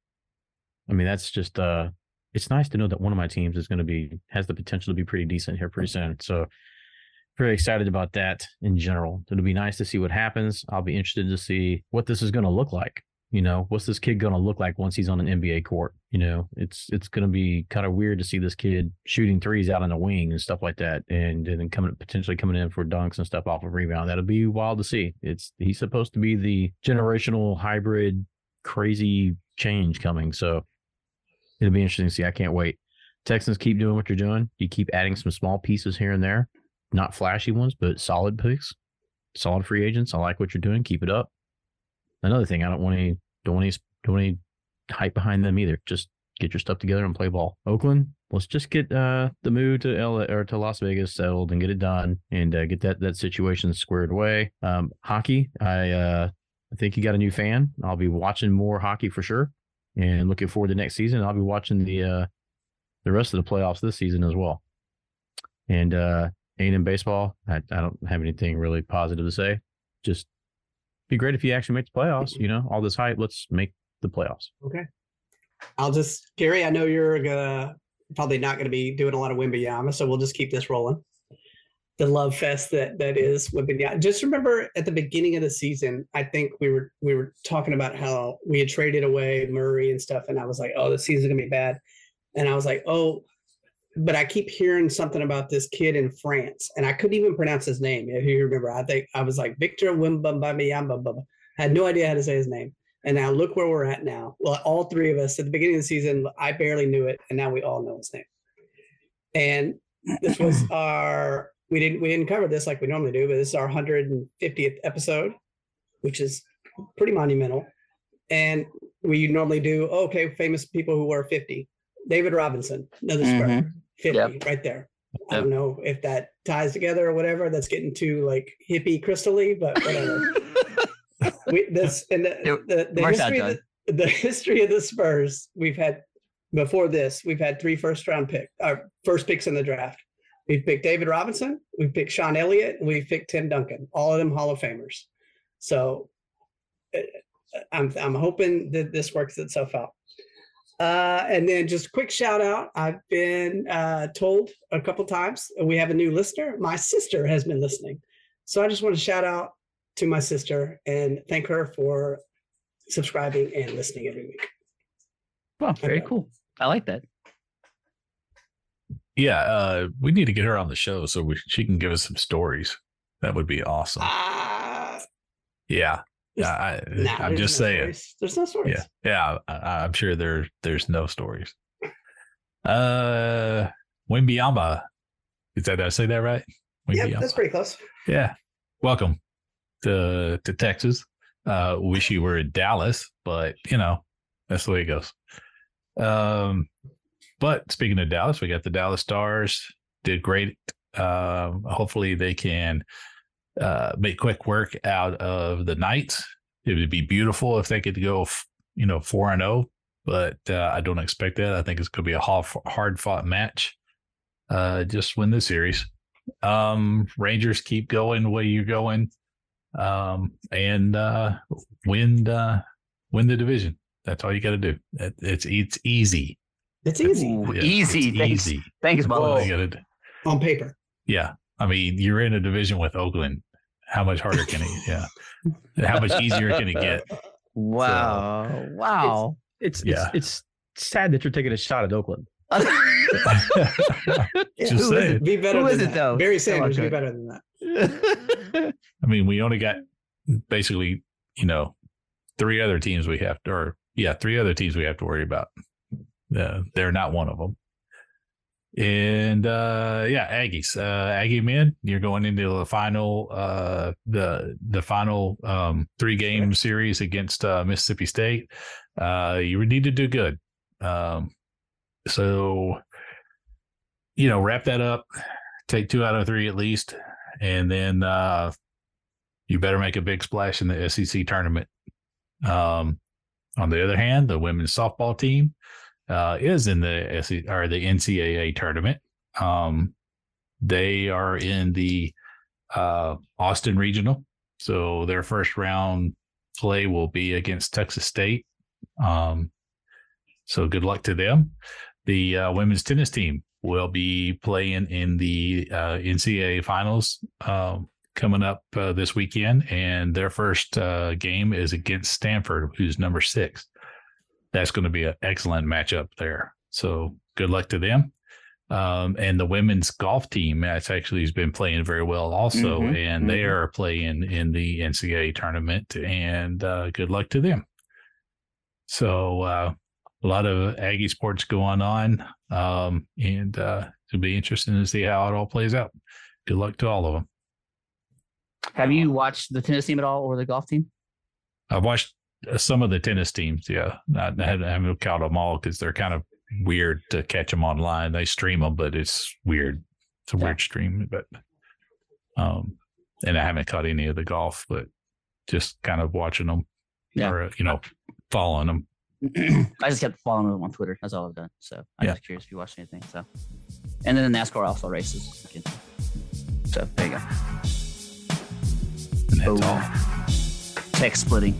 I mean, that's just uh, it's nice to know that one of my teams is going to be has the potential to be pretty decent here pretty soon. So very excited about that in general. It'll be nice to see what happens. I'll be interested to see what this is going to look like. You know, what's this kid going to look like once he's on an NBA court? You know, it's it's going to be kind of weird to see this kid shooting threes out on the wing and stuff like that, and, and then coming potentially coming in for dunks and stuff off of rebound. That'll be wild to see. It's he's supposed to be the generational hybrid, crazy change coming. So it'll be interesting to see. I can't wait. Texans keep doing what you're doing. You keep adding some small pieces here and there not flashy ones, but solid picks, solid free agents. I like what you're doing. Keep it up. Another thing, I don't want any, don't want any, don't want any hype behind them either. Just get your stuff together and play ball. Oakland, let's just get uh, the move to LA or to Las Vegas settled and get it done and uh, get that that situation squared away. Um, hockey, I uh, I think you got a new fan. I'll be watching more hockey for sure, and looking forward to next season. I'll be watching the uh, the rest of the playoffs this season as well. And in baseball. I, I don't have anything really positive to say. Just be great if you actually make the playoffs. You know, all this hype. Let's make the playoffs. Okay. I'll just, Gary, I know you're gonna probably not gonna be doing a lot of Wimbyama, so we'll just keep this rolling. The love fest that that is Wimbyama. Just remember at the beginning of the season, I think we were we were talking about how we had traded away Murray and stuff, and I was like, oh, the season's gonna be bad. And I was like, oh, but I keep hearing something about this kid in France, and I couldn't even pronounce his name. If you remember, I think I was like Victor Wimbambamba. I had no idea how to say his name. And now look where we're at now. Well, all three of us at the beginning of the season, I barely knew it, and now we all know his name. And this was our we didn't we didn't cover this like we normally do, but this is our 150th episode, which is pretty monumental. And we normally do okay, famous people who were 50. David Robinson, another Mhm. 50 Yep. right there. I don't know if that ties together or whatever. That's getting too like hippie crystally, but whatever. we, this and the, It the, the history of the, the history of the Spurs, we've had before this, we've had three first round pick, our first picks in the draft. We've picked David Robinson, we've picked Sean Elliott, and we've picked Tim Duncan, all of them Hall of Famers. So uh, I'm I'm hoping that this works itself out. Uh, and then just a quick shout out. I've been uh, told a couple times we have a new listener. My sister has been listening. So I just want to shout out to my sister and thank her for subscribing and listening every week. Well, very Okay. cool. I like that. Yeah, uh, we need to get her on the show so we, she can give us some stories. That would be awesome. Yeah, there's- yeah. I, nah, I'm just no saying. stories. There's no stories. Yeah, yeah. I, I'm sure there there's no stories. Uh, Wimbiamba. Is that did I say that right? Yeah, that's pretty close. Yeah. Welcome to to Texas. Uh wish you were in Dallas, but you know, that's the way it goes. Um but speaking of Dallas, we got the Dallas Stars did great. Um hopefully they can uh make quick work out of the Knights. It would be beautiful if they could go f- you know 4 and 0, but uh, I don't expect that. I think it's going to be a hard fought match. Uh just win the series um rangers keep going the way you're going um and uh win uh win the division that's all you got to do it, it's it's easy It's easy Ooh, Yeah, easy. it's Thanks. easy Thanks, That's all Bubba. you gotta on paper. yeah i mean you're in a division with oakland how much harder can it yeah how much easier can it get Wow. Wow. It's Yeah. it's it's sad that you're taking a shot at Oakland. Just who is saying. it? Be better Who than is it, that. though? Barry Come on, Sanders be better than that. i mean we only got basically you know three other teams we have to or yeah three other teams we have to worry about uh, they're not one of them and uh yeah aggies uh aggie men you're going into the final uh the the final um three game series against uh mississippi state. Uh you need to do good. Um so you know wrap that up take two out of three at least and then uh you better make a big splash in the sec tournament. Um on the other hand the women's softball team uh, is in the or the NCAA tournament. Um, they are in the uh, Austin Regional, so their first round play will be against Texas State. Um, so good luck to them. The uh, women's tennis team will be playing in the uh, NCAA finals um, coming up uh, this weekend, and their first uh, game is against Stanford, who's number six that's going to be an excellent matchup there. So good luck to them. Um, and the women's golf team that's actually has been playing very well also, Mhm, and they mhm. are playing in the NCAA tournament. And uh, good luck to them. So uh, a lot of Aggie sports going on, um, and uh, it'll be interesting to see how it all plays out. Good luck to all of them. Have you watched the tennis team at all or the golf team? I've watched some of the tennis teams. Yeah, I I haven't, counted them all because they're kind of weird to catch them online. They stream them, but it's weird. It's a Yeah. weird stream, but um, and I haven't caught any of the golf, but just kind of watching them Yeah. or uh, you know following them. I just kept following them on Twitter. That's all I've done. So I'm Yeah. just curious if you watched anything. So, and then the NASCAR also races. again. So there you go. And that's Oh. all. Tech splitting.